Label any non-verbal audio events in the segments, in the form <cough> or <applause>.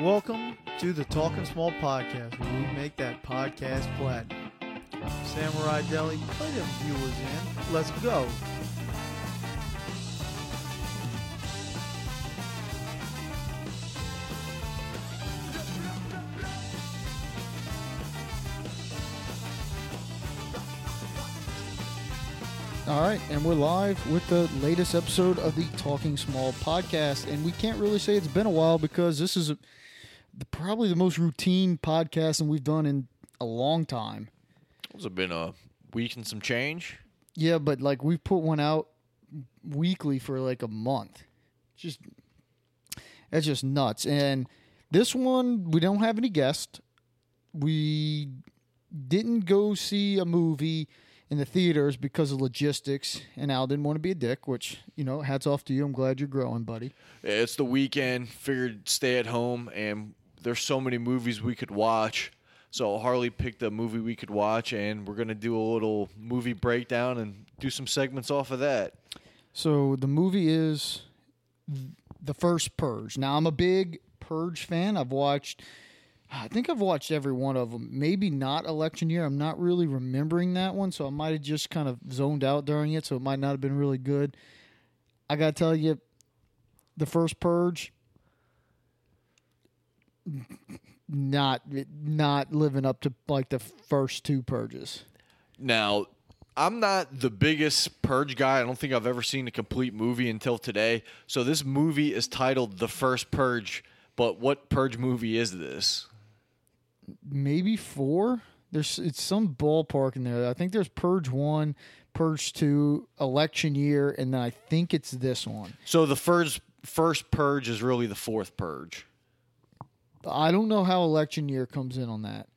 Welcome to the Talking Small podcast, where we make that podcast platinum. Samurai Deli, play them viewers in. Let's go. All right, and we're live with the latest episode of the Talking Small podcast, and we can't really say it's been a while because this is a, probably the most routine podcasting we've done in a long time. It's it been a week and some change? Yeah, but like we've put one out weekly for like a month. Just that's just nuts. And this one we don't have any guests. We didn't go see a movie in the theaters because of logistics, and Al didn't want to be a dick. Which you know, hats off to you. I'm glad you're growing, buddy. It's the weekend. Figured stay at home, and there's so many movies we could watch. So Harley picked a movie we could watch, and we're gonna do a little movie breakdown and do some segments off of that. So the movie is the first Purge. Now I'm a big Purge fan. I've watched. I think I've watched every one of them. Maybe not election year. I'm not really remembering that one, so I might have just kind of zoned out during it, so it might not have been really good. I got to tell you, the first Purge, not not living up to like the first two purges. Now, I'm not the biggest Purge guy. I don't think I've ever seen a complete movie until today. So this movie is titled The First Purge, but what Purge movie is this? maybe four. There's it's some ballpark in there. I think there's Purge one, Purge two, election year, and then I think it's this one. So the first first purge is really the fourth purge. I don't know how election year comes in on that.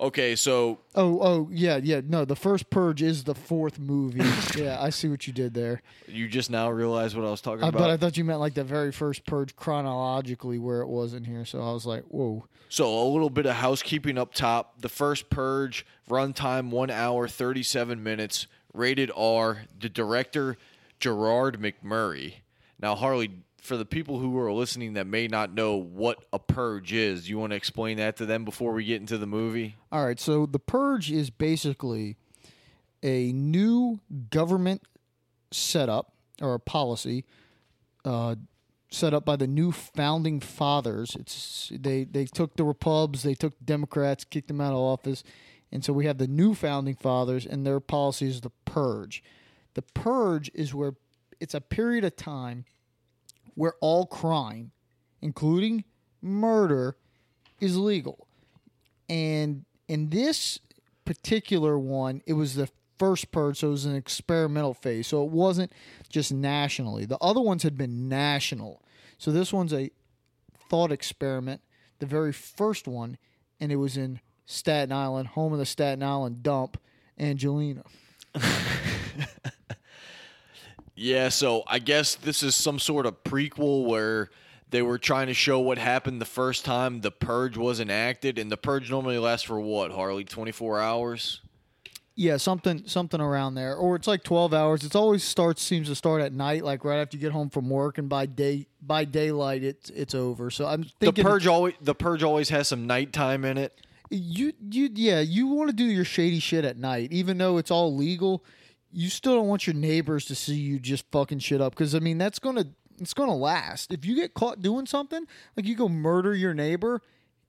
Okay, so Oh, oh, yeah, yeah. No, the first Purge is the fourth movie. <laughs> yeah, I see what you did there. you just now realized what I was talking Uh, about. but I thought you meant like the very first Purge chronologically where it was in here. So I was like, whoa. So a little bit of housekeeping up top. The first purge, runtime one hour thirty seven minutes, rated R. The director Gerard McMurray. Now Harley, for the people who are listening that may not know what a purge is, you want to explain that to them before we get into the movie? All right, so the purge is basically a new government setup or a policy uh, set up by the new founding fathers. It's they they took the Repubs, they took the Democrats, kicked them out of office, and so we have the new founding fathers, and their policy is the purge. The purge is where it's a period of time where all crime, including murder, is legal. And in this particular one, it was the first purge, so it was an experimental phase. So it wasn't just nationally. The other ones had been national. So this one's a thought experiment, the very first one, and it was in Staten Island, home of the Staten Island dump, Angelina. <laughs> Yeah, so I guess this is some sort of prequel where they were trying to show what happened the first time the purge was enacted, and the purge normally lasts for what, Harley, twenty four hours? Yeah, something something around there, or it's like twelve hours. It's always starts seems to start at night, like right after you get home from work, and by day by daylight it's it's over. So I'm The purge always the purge always has some nighttime in it. you you yeah you want to do your shady shit at night, even though it's all legal. You still don't want your neighbors to see you just fucking shit up because I mean that's gonna it's gonna last. If you get caught doing something like you go murder your neighbor,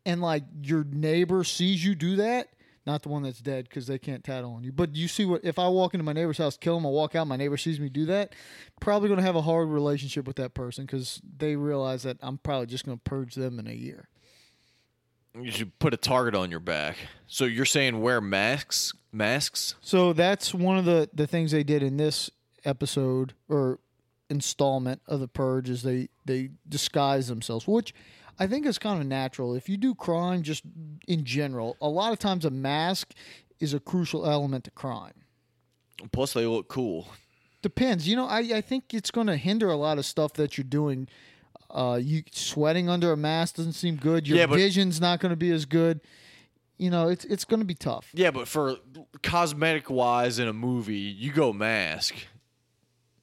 and like your neighbor sees you do that. Not the one that's dead because they can't tattle on you. But you see what? If I walk into my neighbor's house, kill him, I walk out, my neighbor sees me do that. Probably to have a hard relationship with that person because they realize that I'm probably just to purge them in a year. You should put a target on your back. So you're saying wear masks? Masks? So that's one of the the things they did in this episode or installment of the purge is they they disguise themselves, which I think is kind of natural. If you do crime, just in general, a lot of times a mask is a crucial element to crime. Plus, they look cool. Depends. You know, I, I think it's going to hinder a lot of stuff that you're doing. Uh, you sweating under a mask doesn't seem good. Your Yeah, vision's not going to be as good. You know, it's it's going to be tough. Yeah, but for cosmetic wise in a movie, you go mask.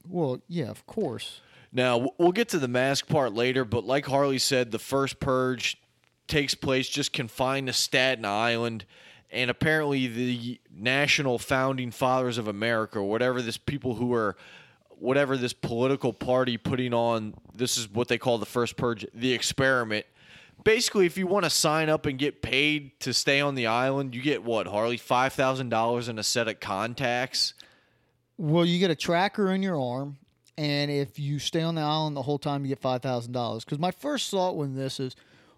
Well, yeah, of course. Now we'll get to the mask part later, but like Harley said, the first purge takes place just confined to Staten Island, and apparently the national founding fathers of America, or whatever this people who are, whatever this political party putting on, this is what they call the first purge, the experiment. Basically, if you want to sign up and get paid to stay on the island, you get what Harley five thousand dollars and a set of contacts. Well, you get a tracker in your arm, and if you stay on the island the whole time, you get five thousand dollars. Because my first thought when this is,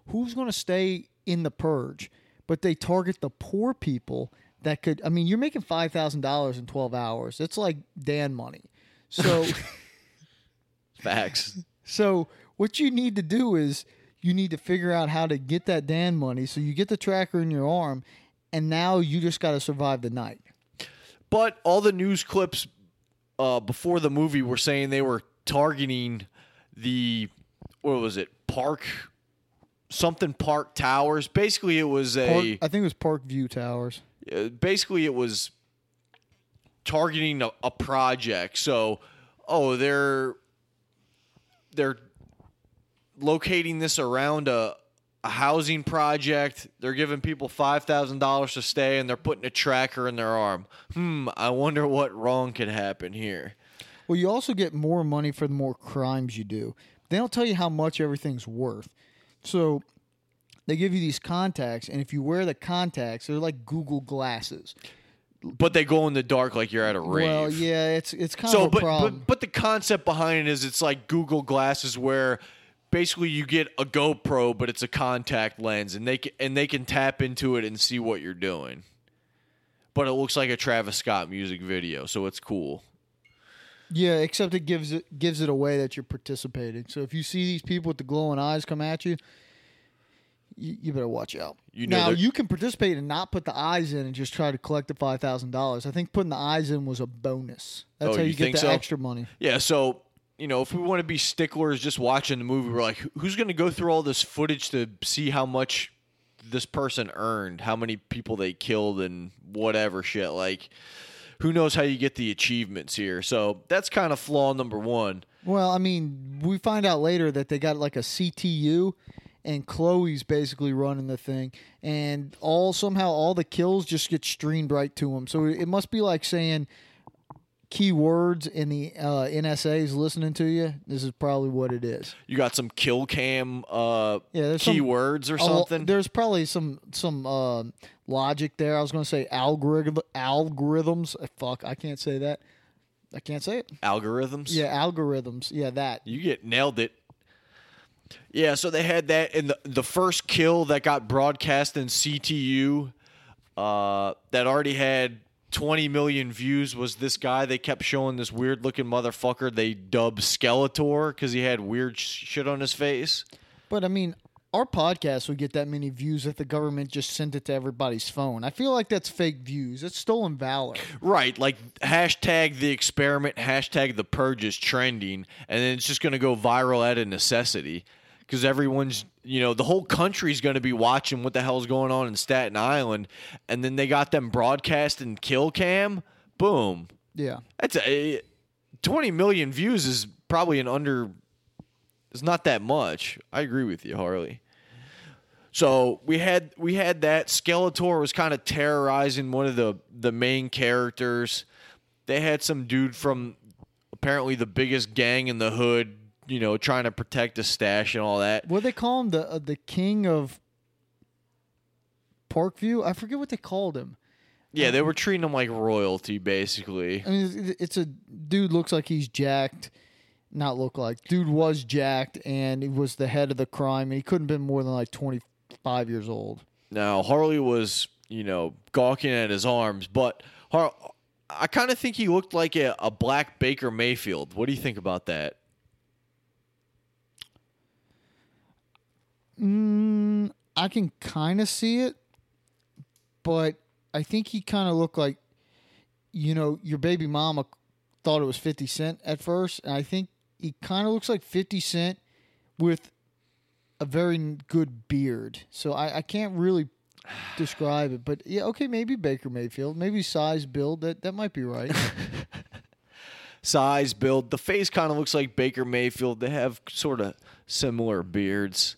who's going to stay in the purge? But they target the poor people that could. I mean, you're making five thousand dollars in twelve hours. It's like Dan money. So, <laughs> Facts. so what you need to do is you need to figure out how to get that Dan money. So you get the tracker in your arm, and now you just got to survive the night. But all the news clips uh, before the movie were saying they were targeting the what was it park something park towers. Basically, it was Park, a I think it was Park View Towers. uh, basically it was targeting a, a project. So, oh, they're they're locating this around a a housing project. They're giving people five thousand dollars to stay, and they're putting a tracker in their arm. Hmm. I wonder what wrong could happen here. Well, you also get more money for the more crimes you do. They don't tell you how much everything's worth. So they give you these contacts, and if you wear the contacts, they're like Google glasses. But they go in the dark like you're at a rave. Well, yeah, it's it's kind So, of a but, problem. but but the concept behind it is it's like Google glasses where basically you get a GoPro, but it's a contact lens, and they can, and they can tap into it and see what you're doing. But it looks like a Travis Scott music video, so it's cool. yeah, except it gives it gives it away that you're participating. So if you see these people with the glowing eyes come at you, you, you better watch out. You know now you can participate and not put the eyes in and just try to collect the five thousand dollars. I think putting the eyes in was a bonus. That's Oh, how you, you get the so? extra money. Yeah, so you know, if we want to be sticklers just watching the movie, we're like, who's going to go through all this footage to see how much this person earned, how many people they killed, and whatever shit? Like, who knows how you get the achievements here? So that's kind of flaw number one. Well, I mean, we find out later that they got like a CTU, and Chloe's basically running the thing, and all somehow all the kills just get streamed right to them. So it must be like saying keywords in the uh, NSA is listening to you. This is probably what it is. You got some kill cam uh, Yeah, there's some- keywords or something. there's probably some some uh, logic there. I was going to say algorithm algorithms. Uh, Fuck, I can't say that. I can't say it. Algorithms. Yeah, algorithms. Yeah, that. You get nailed it. Yeah, so they had that in the the first kill that got broadcast in CTU uh, that already had 20 million views was this guy they kept showing this weird looking motherfucker they dubbed Skeletor because he had weird sh- shit on his face. But I mean, our podcast would get that many views if the government just sent it to everybody's phone. I feel like that's fake views. It's stolen valor. Right, like hashtag the experiment, hashtag the purge is trending, and then it's just going to go viral out of necessity because everyone's, you know, the whole country's going to be watching what the hell's going on in Staten Island, and then they got them broadcasting kill cam. Boom, Yeah. that's a eh, twenty million views is probably an under. It's not that much. I agree with you, Harley. So we had we had that Skeletor was kind of terrorizing one of the the main characters. They had some dude from apparently the biggest gang in the hood, you know, trying to protect the stash and all that. What do they call him? The uh, the king of Parkview? I forget what they called him. Yeah, they were treating him like royalty, basically. I mean, it's- it's a dude looks like he's jacked. Not look like dude was jacked, and he was the head of the crime, and he couldn't have been more than like twenty five years old. Now Harley was, you know, gawking at his arms, but Har- I kind of think he looked like a, a black Baker Mayfield. What do you think about that? Mm, I can kind of see it, but I think he kind of looked like, you know, your baby mama thought it was 50 Cent at first. And I think he kind of looks like 50 Cent with a very good beard. So I, I can't really describe it. But yeah, okay, maybe Baker Mayfield. Maybe size, build. That, that might be right. <laughs> size, build. The face kind of looks like Baker Mayfield. They have sort of similar beards.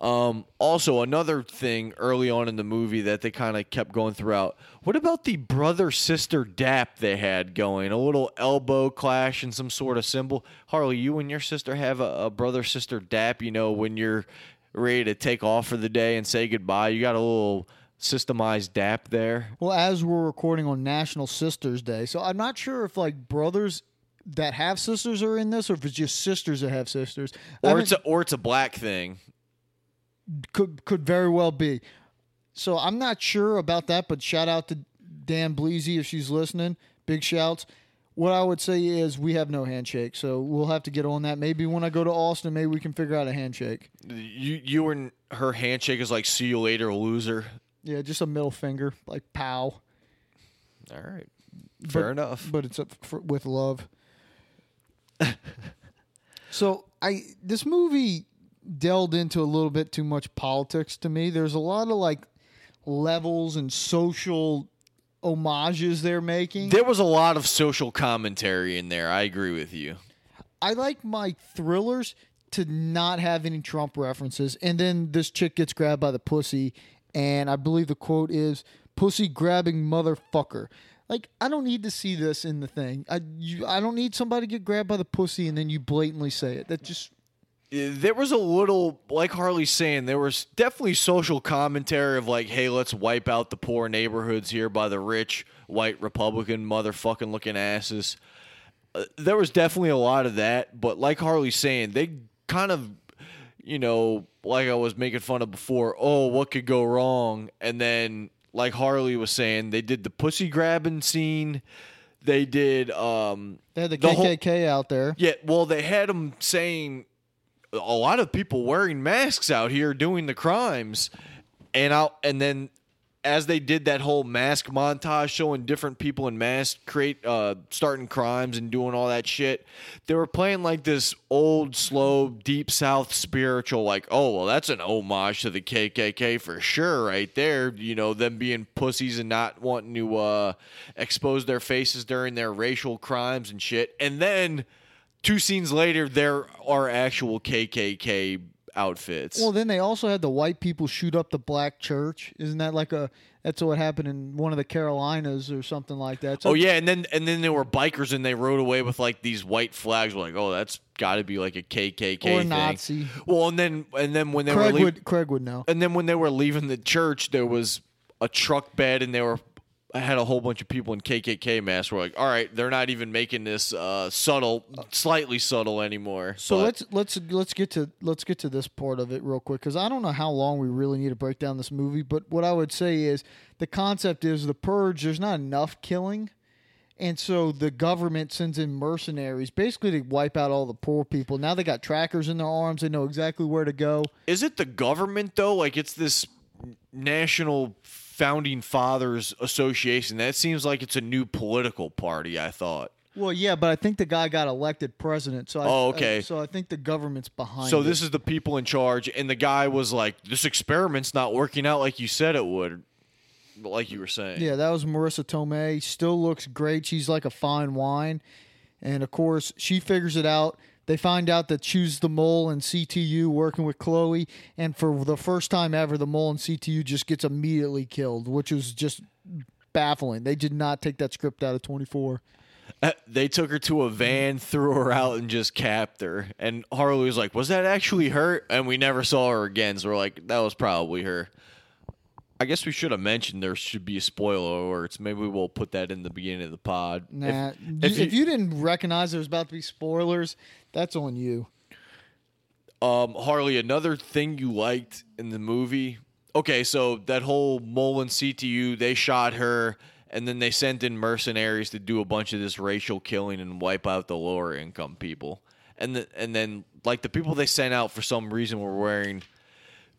Um, also, another thing early on in the movie that they kind of kept going throughout. What about the brother sister dap they had going? A little elbow clash and some sort of symbol. Harley, you and your sister have a, a brother sister dap. You know when you're ready to take off for the day and say goodbye. You got a little systemized dap there. Well, as we're recording on National Sisters Day, so I'm not sure if like brothers that have sisters are in this, or if it's just sisters that have sisters. Or it's a, or it's a black thing. Could could very well be. So I'm not sure about that, but shout out to Dan Bleasy if she's listening. Big shouts. What I would say is we have no handshake, so we'll have to get on that. Maybe when I go to Austin, maybe we can figure out a handshake. You you and her handshake is like see you later, loser. Yeah, just a middle finger, like pow. All right, fair But- enough. but it's up for, with love. <laughs> so I this movie delved into a little bit too much politics to me. There's a lot of like levels and social homages they're making. There was a lot of social commentary in there. I agree with you. I like my thrillers to not have any Trump references. And then this chick gets grabbed by the pussy, and I believe the quote is "pussy grabbing motherfucker." Like I don't need to see this in the thing. I you, I don't need somebody to get grabbed by the pussy and then you blatantly say it. That just There was a little, like Harley's saying, there was definitely social commentary of like, hey, let's wipe out the poor neighborhoods here by the rich white Republican motherfucking looking asses. Uh, there was definitely a lot of that, but like Harley's saying, they kind of, you know, like I was making fun of before, oh, what could go wrong? And then, like Harley was saying, they did the pussy grabbing scene. They did, um, they had the, The whole- KKK out there. yeah, well, they had them saying a lot of people wearing masks out here doing the crimes, and out and then as they did that whole mask montage showing different people in masks create uh starting crimes and doing all that shit they were playing like this old slow deep south spiritual like oh well that's an homage to the kkk for sure right there. You know them being pussies and not wanting to uh expose their faces during their racial crimes and shit. And then two scenes later there are actual kkk outfits Well, then they also had the white people shoot up the black church. Isn't that like a that's what happened in one of the Carolinas or something like that? So Oh yeah, and then and then there were bikers and they rode away with like these white flags. We're like, oh, that's got to be like a KKK Or thing. Nazi. Well, and then and then when they Craig were leaving, would Craig would know. and then when they were leaving the church, there was a truck bed and they were had a whole bunch of people in KKK masks. We're like, all right, they're not even making this uh, subtle, slightly subtle anymore. So But- let's let's let's get to let's get to this part of it real quick because I don't know how long we really need to break down this movie, but what I would say is the concept is the purge. There's not enough killing, and so the government sends in mercenaries basically to wipe out all the poor people. Now they got trackers in their arms; they know exactly where to go. is it the government though? Like it's this national founding fathers association. That seems like it's a new political party. I thought. Well, yeah, but I think the guy got elected president. So I, Oh, okay. I- so I think the government's behind. So it. this is the people in charge, and the guy was like, "This experiment's not working out like you said it would." Like you were saying. Yeah, that was Marisa Tomei. Still looks great. She's like a fine wine. And of course, she figures it out. They find out that Choose the Mole and CTU working with Chloe. And for the first time ever, the Mole and CTU just gets immediately killed, which was just baffling. They did not take that script out of 24. Uh, They took her to a van, threw her out, and just capped her. And Harley was like, "Was that actually her?" And we never saw her again. So we're like, "That was probably her." I guess we should have mentioned there should be a spoiler alerts. Maybe we'll put that in the beginning of the pod. If- Nah, if if, you- you, didn't recognize there was about to be spoilers, that's on you. Um, Harley, another thing you liked in the movie. Okay, so that whole Mullen CTU, they shot her, and then they sent in mercenaries to do a bunch of this racial killing and wipe out the lower income people. And the, and then like the people they sent out for some reason were wearing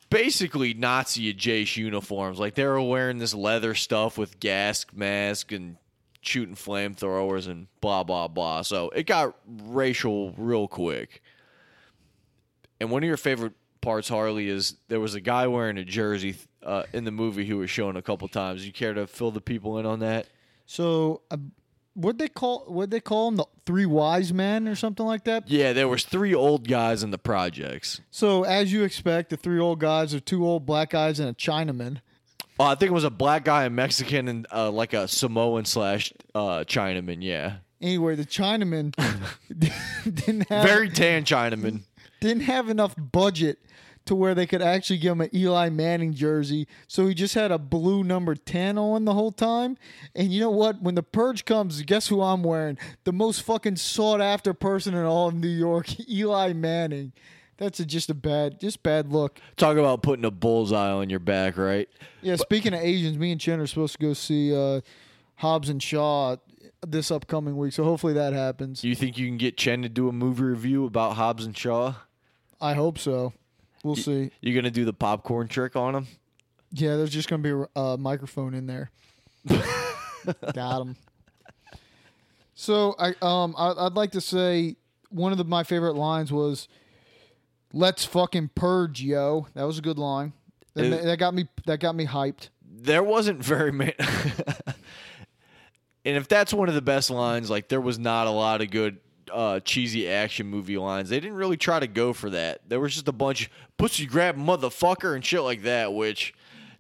basically Nazi adjacent uniforms. Like they were wearing this leather stuff with gas mask and shooting flamethrowers and blah blah blah. So it got racial real quick. And one of your favorite parts, Harley, is there was a guy wearing a jersey uh, in the movie who was shown a couple times. You care to fill the people in on that? So uh, what they call what they call them the three wise men or something like that. Yeah, there was three old guys in the projects. So as you expect, the three old guys are two old black guys and a Chinaman. Oh, I think it was a black guy, a Mexican, and uh, like a Samoan slash uh, Chinaman. Yeah, Anyway, the Chinaman <laughs> didn't have very tan Chinaman. didn't have enough budget to where they could actually give him an Eli Manning jersey. So he just had a blue number 10 on the whole time. And you know what? When the purge comes, guess who I'm wearing? The most fucking sought after person in all of New York, <laughs> Eli Manning. That's a, just a bad, just bad look. Talk about putting a bullseye on your back, right? Yeah, speaking of Asians, me and Chen are supposed to go see uh, Hobbs and Shaw this upcoming week. So hopefully that happens. Do you think you can get Chen to do a movie review about Hobbs and Shaw? I hope so. We'll see. You're gonna do the popcorn trick on him? Yeah, there's just gonna be a uh, microphone in there. <laughs> Got him. So I um I, I'd like to say one of the, my favorite lines was, "Let's fucking purge, yo." That was a good line. That, It- that got me that got me hyped. There wasn't very many. <laughs> and if that's one of the best lines, like there was not a lot of good uh, cheesy action movie lines. They didn't really try to go for that. There was just a bunch of pussy grab motherfucker and shit like that, which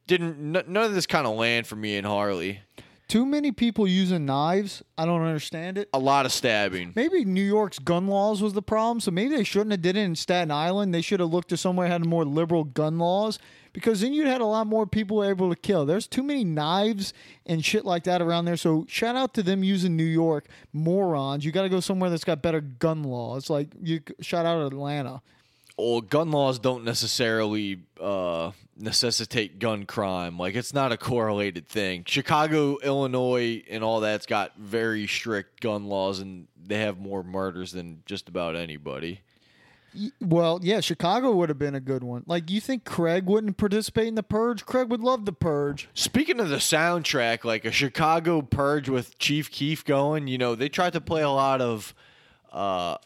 didn't. N- none of this kind of land for me and Harley. Too many people using knives. I don't understand it. A lot of stabbing. Maybe New York's gun laws was the problem, so maybe they shouldn't have did it in Staten Island. They should have looked to somewhere that had more liberal gun laws because then you'd had a lot more people able to kill. There's too many knives and shit like that around there. So shout out to them using New York morons. You got to go somewhere that's got better gun laws. Like you shout out Atlanta. Well, gun laws don't necessarily uh, necessitate gun crime. Like it's not a correlated thing. Chicago, Illinois, and all that's got very strict gun laws, and they have more murders than just about anybody. Well, yeah, Chicago would have been a good one. Like you think Craig wouldn't participate in the purge? Craig would love the purge. Speaking of the soundtrack, like a Chicago Purge with Chief Keef going, you know, they tried to play a lot of, uh,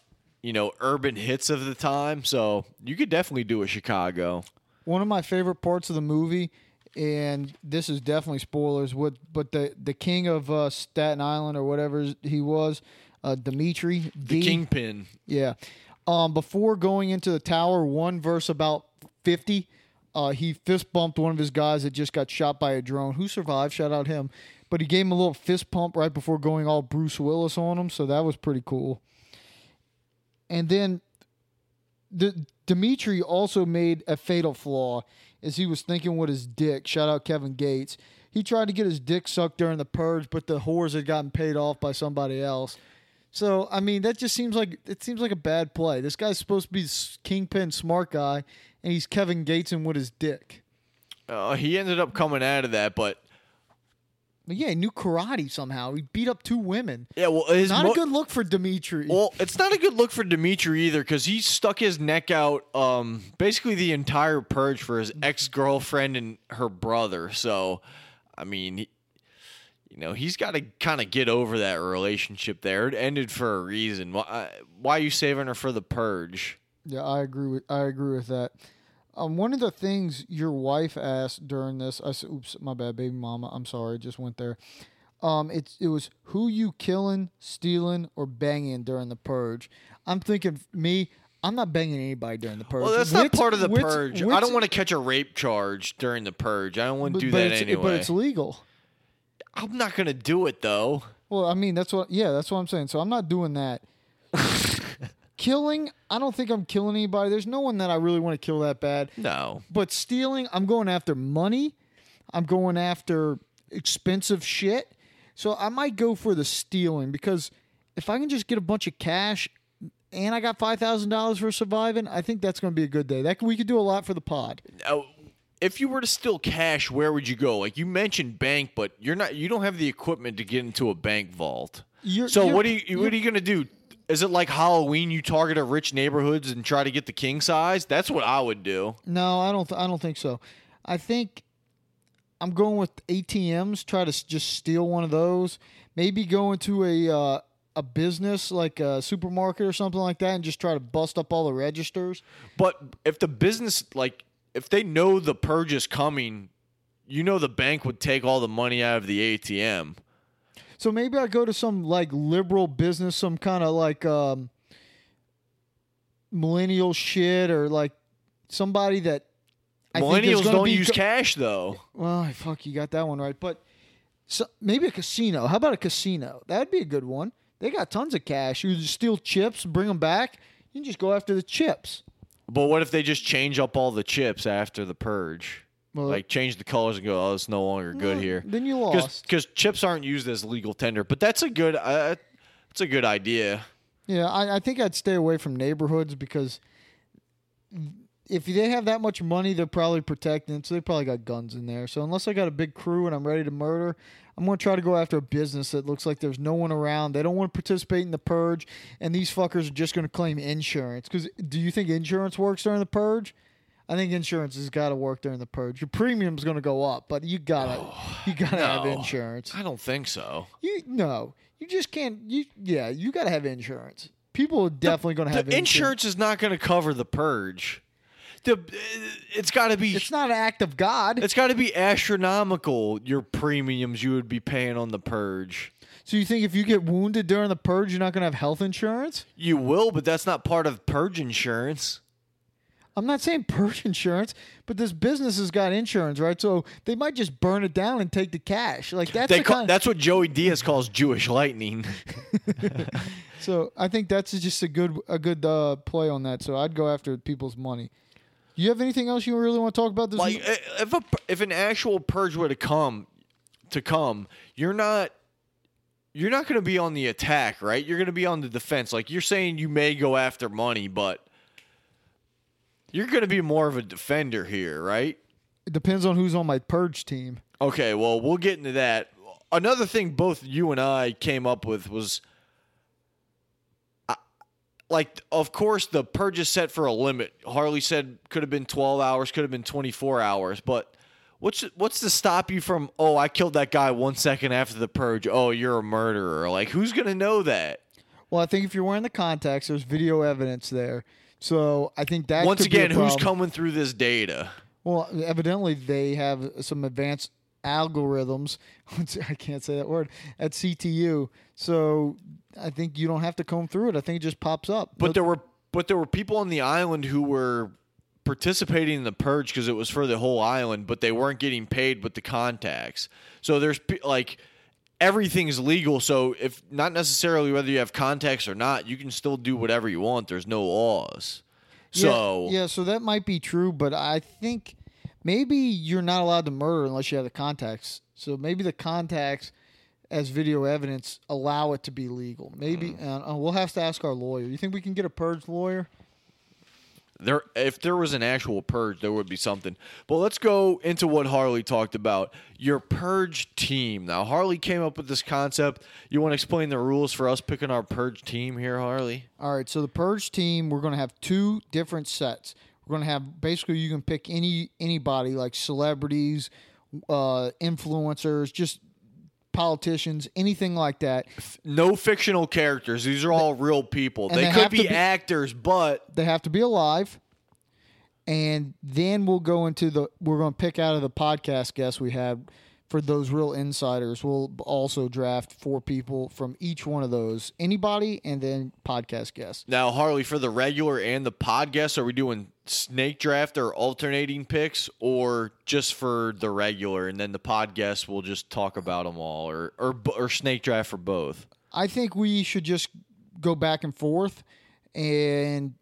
you know, urban hits of the time. So you could definitely do a Chicago. one of my favorite parts of the movie, and this is definitely spoilers. What, but the the king of uh, Staten Island or whatever he was, uh, Dimitri, The Kingpin. yeah. Um, before going into the tower, one verse about fifty, uh, he fist bumped one of his guys that just got shot by a drone. Who survived? Shout out him. But he gave him a little fist pump right before going all Bruce Willis on him, so that was pretty cool. And then the Dimitri also made a fatal flaw as he was thinking with his dick. Shout out Kevin Gates. He tried to get his dick sucked during the purge, but the whores had gotten paid off by somebody else. So I mean, that just seems like it seems like a bad play. This guy's supposed to be kingpin, smart guy, and he's Kevin Gates and with his dick. Uh, he ended up coming out of that, but But yeah, he knew karate somehow. He beat up two women. yeah, well, his Not mo- a good look for Dimitri. Well, it's not a good look for Dimitri either because he stuck his neck out um, basically the entire purge for his ex girlfriend and her brother. So, I mean, he, you know, he's got to kind of get over that relationship there. It ended for a reason. Why, why are you saving her for the purge? Yeah, I agree with I agree with that. Um, one of the things your wife asked during this, I said, "Oops, my bad, baby mama. I'm sorry, just went there." Um, it's it was who you killing, stealing, or banging during the purge. I'm thinking me. I'm not banging anybody during the purge. Well, that's not part of the wits- purge. I don't want to catch a rape charge during the purge. I don't want to do that anyway. But it's legal. I'm not going to do it though. Well, I mean, that's what. Yeah, that's what I'm saying. So I'm not doing that. <laughs> killing, I don't think I'm killing anybody. There's no one that I really want to kill that bad. No. But stealing, I'm going after money. I'm going after expensive shit. So I might go for the stealing because if I can just get a bunch of cash and I got five thousand dollars for surviving, I think that's going to be a good day. That we could do a lot for the pod. Oh, if you were to steal cash, where would you go? Like you mentioned bank, but you're not. You don't have the equipment to get into a bank vault. You're- so you're- what are you? What are you gonna do? Is it like Halloween? You target a rich neighborhoods and try to get the king size? That's what I would do. No, I don't. Th- I don't think so. I think I'm going with ATMs. Try to s- just steal one of those. Maybe go into a uh, a business like a supermarket or something like that, and just try to bust up all the registers. But if the business, like, if they know the purge is coming, you know the bank would take all the money out of the ATM. So maybe I go to some like liberal business, some kind of like um, millennial shit, or like somebody that I Millennials don't be use go- cash though. Well, fuck, you got that one right. But so, maybe a casino. How about a casino? That'd be a good one. They got tons of cash. You just steal chips, bring them back. You can just go after the chips. But what if they just change up all the chips after the purge? Well, like change the colors and go, oh, it's no longer good well, here. Then you lost. Because chips aren't used as legal tender. But that's a good. Uh, it's a good idea. Yeah, I, I think I'd stay away from neighborhoods because if they have that much money, they're probably protecting it. So they probably got guns in there. So unless I got a big crew and I'm ready to murder, I'm going to try to go after a business that looks like there's no one around. They don't want to participate in the purge, and these fuckers are just going to claim insurance. Because do you think insurance works during the purge? I think insurance has got to work during the purge. Your premium's going to go up, but you gotta <sighs> you gotta have insurance. I don't think so. You no, you just can't. You yeah, you got to have insurance. People are definitely going to have the insurance is not going to cover the purge. The uh, it's got to be It's not an act of God. it's got to be astronomical. Your premiums you would be paying on the purge. So you think if you get wounded during the purge, you're not going to have health insurance? You will, but that's not part of purge insurance. I'm not saying purge insurance, but this business has got insurance, right? So they might just burn it down and take the cash. Like that's the call, kind. that's what Joey Diaz calls Jewish lightning. <laughs> <laughs> so I think that's just a good a good uh, play on that. So I'd go after people's money. You have anything else you really want to talk about this? like if a if an actual purge were to come to come you're not you're not going to be on the attack right you're going to be on the defense like you're saying you may go after money but you're going to be more of a defender here right? It depends on who's on my purge team. okay well we'll get into that. Another thing both you and i came up with was like of course the purge is set for a limit. Harley said could have been 12 hours could have been 24 hours but what's what's to stop you from oh i killed that guy one second after the purge. Oh you're a murderer. Like who's gonna know that? Well, I think if you're wearing the contacts, there's video evidence there. So I think that once could be a again who's coming through this data Well, evidently they have some advanced algorithms. <laughs> I can't say that word at CTU. So I think you don't have to comb through it. I think it just pops up. but there were but there were people on the island who were participating in the purge because it was for the whole island but they weren't getting paid with the contacts so there's like everything's legal so if not necessarily whether you have contacts or not you can still do whatever you want there's no laws so yeah, yeah, so that might be true, but I think maybe you're not allowed to murder unless you have the contacts. So maybe the contacts as video evidence allow it to be legal. Maybe uh, we'll have to ask our lawyer. You think we can get a purge lawyer? There, if there was an actual purge, there would be something. But let's go into what Harley talked about. Your purge team. Now, Harley came up with this concept. You want to explain the rules for us picking our purge team here, Harley? All right, so the purge team, we're going to have two different sets. We're going to have basically you can pick any anybody like celebrities, uh, influencers, just politicians, anything like that. No fictional characters. These are all real people. They, they could be, be- actors, but They have to be alive. And then we'll go into the we're going to pick out of the podcast guests we had for those real insiders. We'll also draft four people from each one of those. Anybody and then podcast guests. now Harley for the regular and the podcast, are we doing snake draft or alternating picks, or just for the regular and then the podcast will just talk about them all, or or or snake draft for both? I think we should just go back and forth and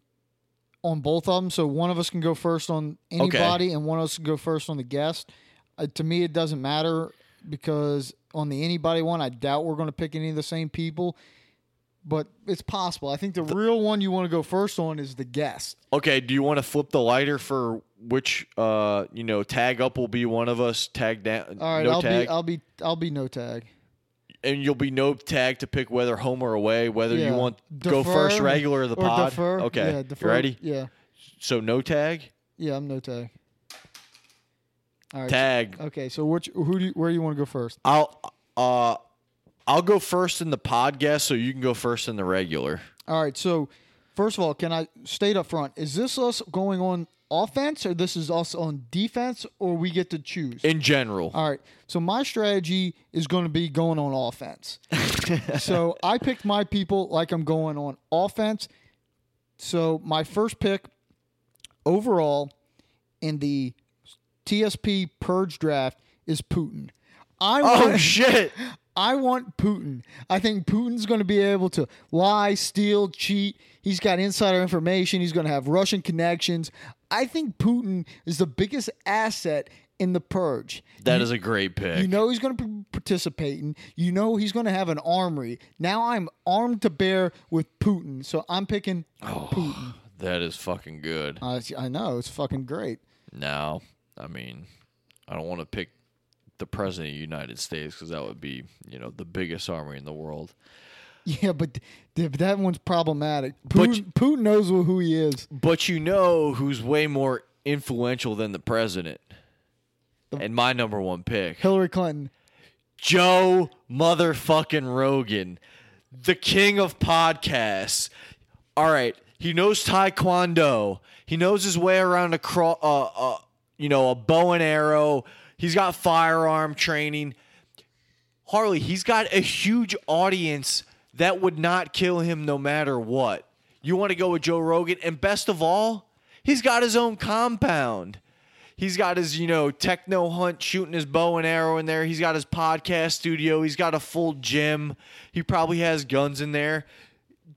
on both of them. So one of us can go first on anybody and one of us can go first on the guest. Uh, to me, it doesn't matter because on the anybody one, I doubt we're going to pick any of the same people. But it's possible. I think the real one you want to go first on is the guest. Okay, do you want to flip the lighter for which uh you know tag up will be one of us tag down All right, no I'll tag be I'll be I'll be no tag. and you'll be no tag to pick whether home or away whether Yeah. you want go first regular of the pod defer. okay Yeah, defer. you ready Yeah. so no tag Yeah, I'm no tag. All right. tag Okay, so which who do you, where do you want to go first? I'll uh I'll go first in the pod guest so you can go first in the regular All right, so First of all, can I state up front? Is this us going on offense, or this is us on defense, or we get to choose? In general, All right. So my strategy is going to be going on offense. <laughs> so I picked my people like I'm going on offense. So my first pick overall in the TSP purge draft is Putin. I oh want, shit! <laughs> I want Putin. I think Putin's going to be able to lie, steal, cheat. He's got insider information. He's going to have Russian connections. I think Putin is the biggest asset in the purge. That is a great pick. You know he's going to be participating. You know he's going to have an armory. Now I'm armed to bear with Putin, so I'm picking oh, Putin. that is fucking good. I I know it's fucking great. Now, I mean, I don't want to pick the president of the United States because that would be, you know, the biggest army in the world. Yeah, but th- that one's problematic. But- Putin, Putin knows who he is. But you know who's way more influential than the president? and my number one pick, Hillary Clinton. Joe motherfucking Rogan, the king of podcasts. All right, he knows taekwondo. He knows his way around a cro- uh, uh, you know, a bow and arrow. He's got firearm training. Harley, he's got a huge audience that would not kill him no matter what. You want to go with Joe Rogan, and best of all, he's got his own compound. He's got his, you know, techno hunt shooting his bow and arrow in there. He's got his podcast studio. He's got a full gym. He probably has guns in there.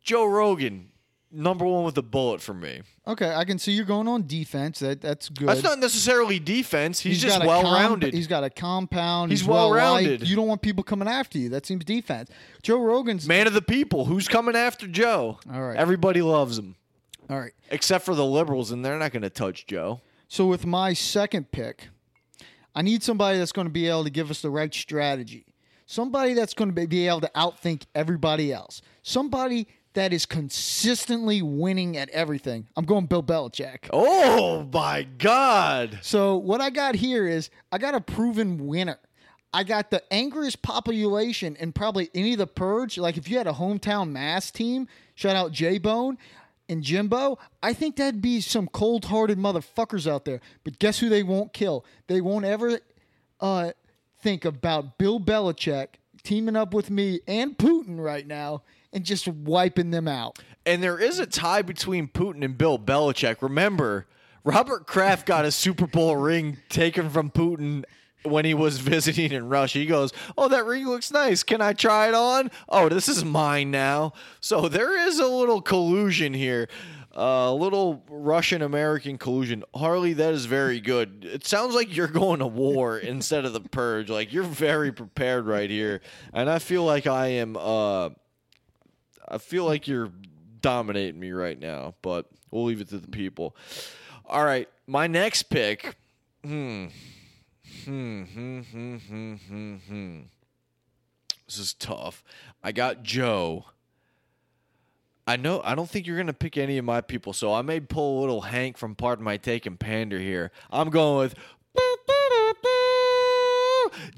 Joe Rogan, number one with a bullet for me. Okay, I can see you're going on defense. That that's good. That's not necessarily defense. He's, just well rounded. he's got a compound. He's well-liked. well-rounded. You don't want people coming after you. That seems defense. Joe Rogan's Man of the people. Who's coming after Joe? All right. Everybody loves him. all right. Except for the liberals, and they're not going to touch Joe. So with my second pick, I need somebody that's going to be able to give us the right strategy. Somebody that's going to be able to outthink everybody else. Somebody that is consistently winning at everything. I'm going Bill Belichick. Oh my God. So what I got here is I got a proven winner. I got the angriest population in probably any of the purge. Like if you had a hometown mass team, shout out J Bone and Jimbo, I think that'd be some cold hearted motherfuckers out there. But guess who they won't kill? They won't ever uh, think about Bill Belichick teaming up with me and Putin right now and just wiping them out. And there is a tie between Putin and Bill Belichick. Remember, Robert Kraft got a Super Bowl ring taken from Putin when he was <laughs> visiting in Russia. He goes, Oh, that ring looks nice. Can I try it on? Oh, this is mine now. So there is a little collusion here. A little Russian American collusion. Harley, that is very good. It sounds like you're going to war <laughs> instead of the purge. Like you're very prepared right here. And I feel like I am uh I feel like you're dominating me right now, but we'll leave it to the people. All right, my next pick. Hmm. Hmm. Hmm. Hmm. Hmm. Hmm. hmm. This is tough. I got Joe. I know. I don't think you're gonna pick any of my people, so I may pull a little Hank from part of My Take and Pander here. I'm going with.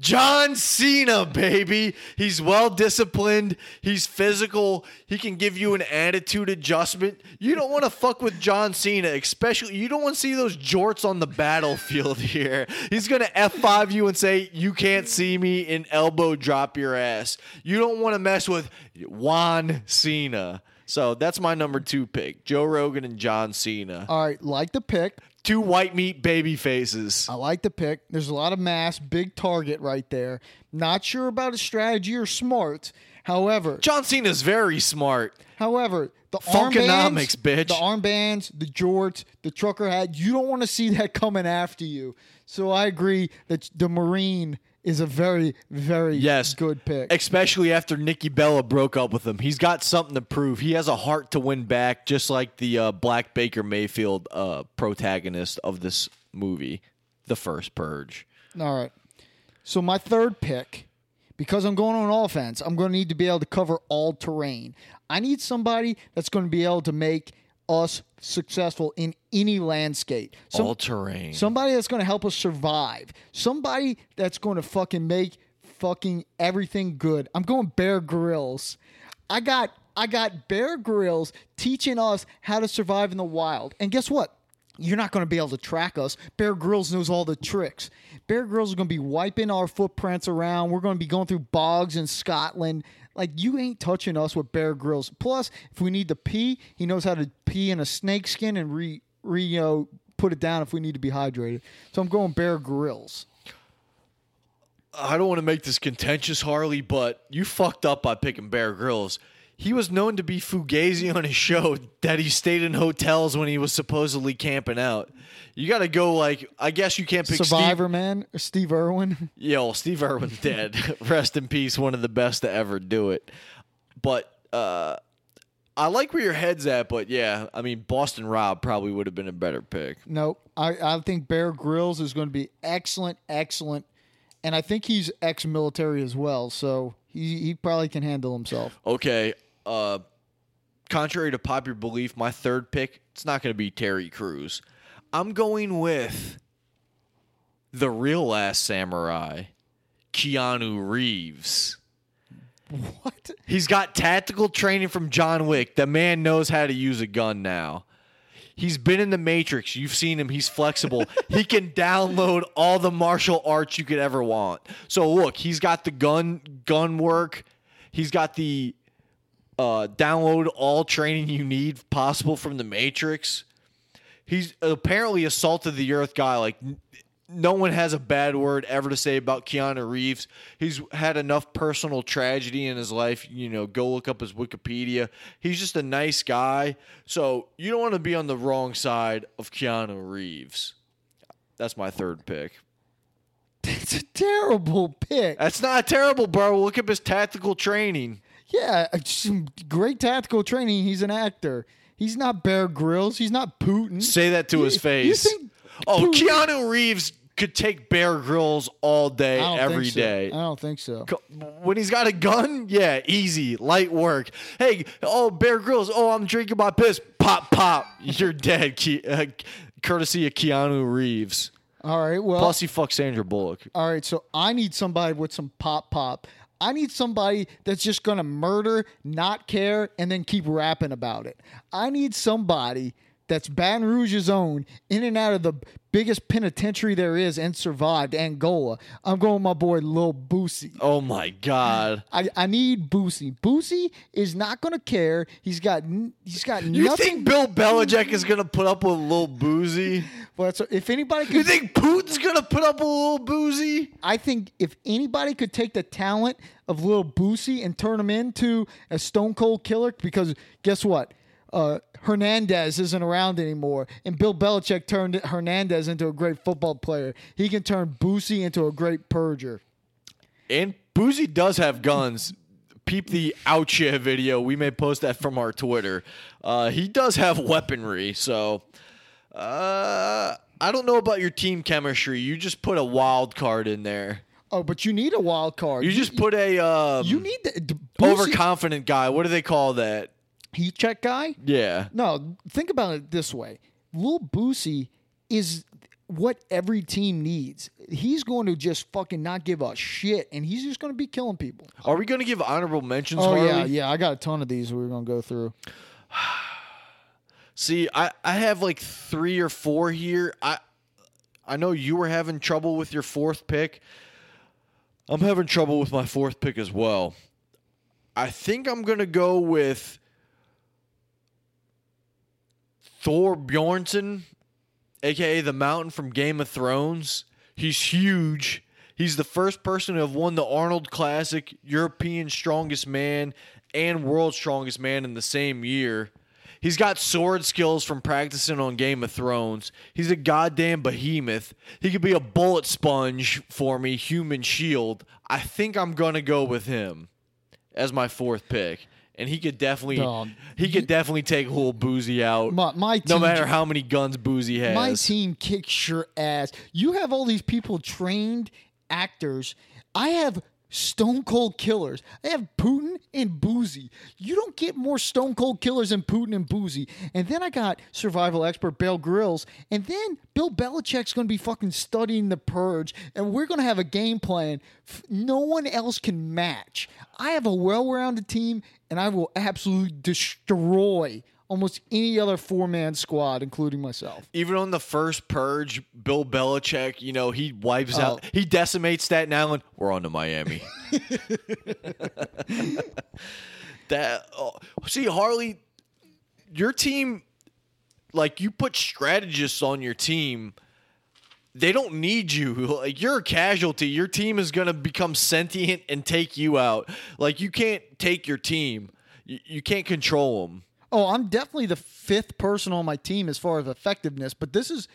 John Cena, baby. He's well disciplined. He's physical. He can give you an attitude adjustment. You don't want to fuck with John Cena, especially you don't want to see those jorts on the battlefield <laughs> here. He's going to F5 you and say, You can't see me, and elbow drop your ass. You don't want to mess with Juan Cena. So that's my number two pick Joe Rogan and John Cena. All right, like the pick. Two white meat baby faces. I like the pick. There's a lot of mass, big target right there. Not sure about his strategy or smarts. However, John Cena's very smart. however, the Funkonomics, armbands, bitch. the armbands, the jorts, the trucker hat, you don't want to see that coming after you. So I agree that the Marine is a very, very Yes. good pick. Especially after Nikki Bella broke up with him. He's got something to prove. He has a heart to win back, just like the uh, Black Baker Mayfield uh, protagonist of this movie, The First Purge. All right. So my third pick, because I'm going on offense, I'm going to need to be able to cover all terrain. I need somebody that's going to be able to make us successful in any landscape. Some- All terrain. Somebody that's going to help us survive. Somebody that's going to fucking make fucking everything good. I'm going Bear Grylls. I got I got Bear Grylls teaching us how to survive in the wild. And guess what? You're not going to be able to track us. Bear Grylls knows all the tricks. Bear Grylls is going to be wiping our footprints around. We're going to be going through bogs in Scotland. Like you ain't touching us with Bear Grylls. Plus, if we need to pee, he knows how to pee in a snake skin and re re you know, put it down if we need to be hydrated. So I'm going Bear Grylls. I don't want to make this contentious, Harley, but you fucked up by picking Bear Grylls. He was known to be fugazi on his show that he stayed in hotels when he was supposedly camping out. You got to go like I guess you can't pick Survivor Steve. man, or Steve Irwin. Yo, Steve Irwin's dead. <laughs> Rest in peace. One of the best to ever do it. But uh, I like where your head's at. But yeah, I mean Boston Rob probably would have been a better pick. No, I, I think Bear Grylls is going to be excellent, excellent, and I think he's ex-military as well, so he he probably can handle himself. Okay. Uh, contrary to popular belief, my third pick it's not going to be Terry Crews. I'm going with the real last samurai, Keanu Reeves. What? He's got tactical training from John Wick. The man knows how to use a gun now. He's been in the Matrix. You've seen him. He's flexible. <laughs> he can download all the martial arts you could ever want. So look, he's got the gun gun work. He's got the uh, download all training you need possible from the Matrix. He's apparently a salt of the earth guy. Like no one has a bad word ever to say about Keanu Reeves. He's had enough personal tragedy in his life. You know, go look up his Wikipedia. He's just a nice guy. So you don't want to be on the wrong side of Keanu Reeves. That's my third pick. It's a terrible pick. That's not terrible, bro. Look up his tactical training. Yeah, <laughs> some great tactical training. He's an actor. He's not Bear Grylls. He's not Putin. Say that to You- his face. oh, Putin- Keanu Reeves could take Bear Grylls all day, every so. day. I don't think so. When he's got a gun, yeah, easy, light work. Hey, oh, Bear Grylls, oh, I'm drinking my piss. Pop, pop, you're <laughs> dead. Ke- uh, courtesy of Keanu Reeves. All right. Well, Plus, he fucked Sandra Bullock. All right, so I need somebody with some pop pop. I need somebody that's just gonna murder, not care, and then keep rapping about it. I need somebody that's Baton Rouge's own, in and out of the biggest penitentiary there is, and survived Angola. I'm going with my boy Lil Boosie. Oh my God. I, I need Boosie. Boosie is not gonna care. He's got he's got You nothing. think Bill Belichick is gonna put up with Lil little but so if anybody could, You think Putin's gonna put up a little Boosie? I think if anybody could take the talent of Lil Boosie and turn him into a Stone Cold Killer, because guess what? Uh, Hernandez isn't around anymore, and Bill Belichick turned Hernandez into a great football player. He can turn Boosie into a great purger. And Boosie does have guns. Peep the ouch yeah video. We may post that from our Twitter. Uh, he does have weaponry. So uh, I don't know about your team chemistry. You just put a wild card in there. Oh, but you need a wild card. You just put a um, you need the, the overconfident guy. What do they call that? heat check guy. Yeah. No, think about it this way: Lil Boosie is what every team needs. He's going to just fucking not give a shit, and he's just going to be killing people. Are we going to give honorable mentions? Oh Harley? yeah, yeah. I got a ton of these we're going to go through. <sighs> <sighs> <sighs> See, I, I have like three or four here. I I know you were having trouble with your fourth pick. I'm having trouble with my fourth pick as well. I think I'm gonna go with Thor Bjornsson, aka the Mountain from Game of Thrones. He's huge. He's the first person to have won the Arnold Classic, European Strongest Man, and World Strongest Man in the same year. He's got sword skills from practicing on Game of Thrones. He's a goddamn behemoth. He could be a bullet sponge for me, human shield. I think I'm gonna go with him as my fourth pick. And he could definitely Dog, he could definitely take Lil Boosie out. My, my no matter how many guns Boosie has. my team kicks your ass. You have all these people trained actors. I have stone cold killers. They have Putin and Boosie. You don't get more stone cold killers than Putin and Boosie. And then I got survival expert Bill Grylls. And then Bill Belichick's going to be fucking studying the purge. And we're going to have a game plan no one else can match. I have a well rounded team, and I will absolutely destroy almost any other four man squad, including myself. Even on the first purge, Bill Belichick, you know, he wipes Oh. out, he decimates Staten Island. We're on to Miami. <laughs> that oh, see Harley, your team, like you put strategists on your team. They don't need you. <laughs> Like you're a casualty. Your team is gonna become sentient and take you out. Like you can't take your team. You, you can't control them. Oh, I'm definitely the fifth person on my team as far as effectiveness, but this is.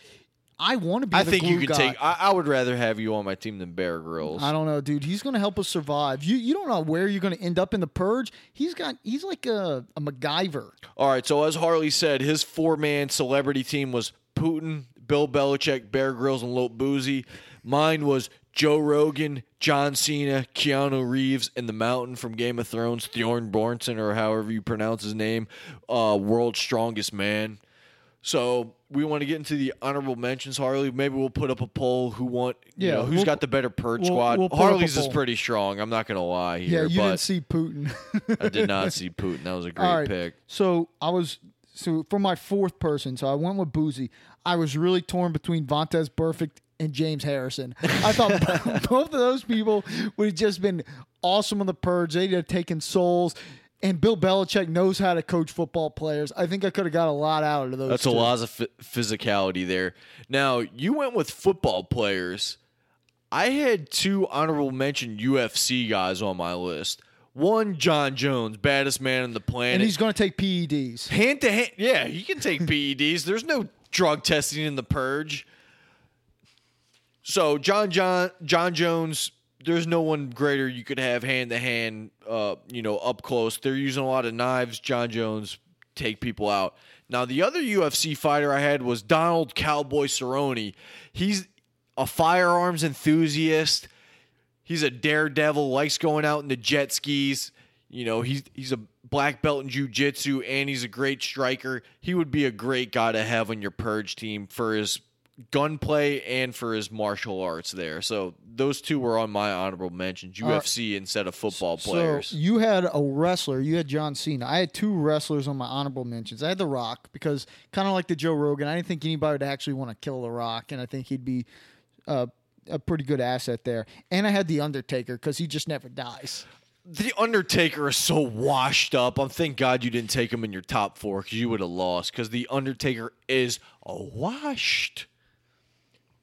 I want to be I think you could guy. take. I, I would rather have you on my team than Bear Grylls. I don't know, dude. He's going to help us survive. You you don't know where you're going to end up in the purge. He's got he's like a, a MacGyver. All right, so as Harley said, his four-man celebrity team was Putin, Bill Belichick, Bear Grylls, and Lil Boosie. Mine was Joe Rogan, John Cena, Keanu Reeves, and the Mountain from Game of Thrones, Thorn Bornson, or however you pronounce his name, uh, World's Strongest Man. So we want to get into the honorable mentions, Harley. Maybe we'll put up a poll who want, you Yeah, know, who's we'll- got the better purge we'll- squad. we'll put up a Harley's is pretty strong. I'm not gonna lie Yeah, here, you but didn't see Putin. <laughs> I did not <laughs> see Putin. That was a great right. pick. So I was so for my fourth person. So I went with Boosie. I was really torn between Vontaze Burfict and James Harrison. I thought <laughs> both of those people would have just been awesome on the purge. They'd have taken souls. And Bill Belichick knows how to coach football players. I think I could have got a lot out of those. That's two. a lot of phy- physicality there. Now, you went with football players. I had two honorable mention UFC guys on my list. One, Jon Jones, baddest man on the planet. And he's going to take PEDs. hand to hand. Yeah, he can take PEDs. There's no drug testing in the purge. So John John Jon Jones, there's no one greater you could have hand to hand, uh, you know, up close. They're using a lot of knives. Jon Jones take people out. Now the other UFC fighter I had was Donald Cowboy Cerrone. He's a firearms enthusiast. He's a daredevil, likes going out in the jet skis. You know, he's he's a black belt in jiu-jitsu and he's a great striker. He would be a great guy to have on your purge team for his gunplay and for his martial arts there. So those two were on my honorable mentions. UFC instead of football players. You had a wrestler. You had John Cena. I had two wrestlers on my honorable mentions. I had The Rock because kind of like the Joe Rogan. I didn't think anybody would actually want to kill The Rock, and I think he'd be uh, a pretty good asset there. And I had The Undertaker because he just never dies. the Undertaker is so washed up. I'm thank God you didn't take him in your top four because you would have lost. Because the Undertaker is washed.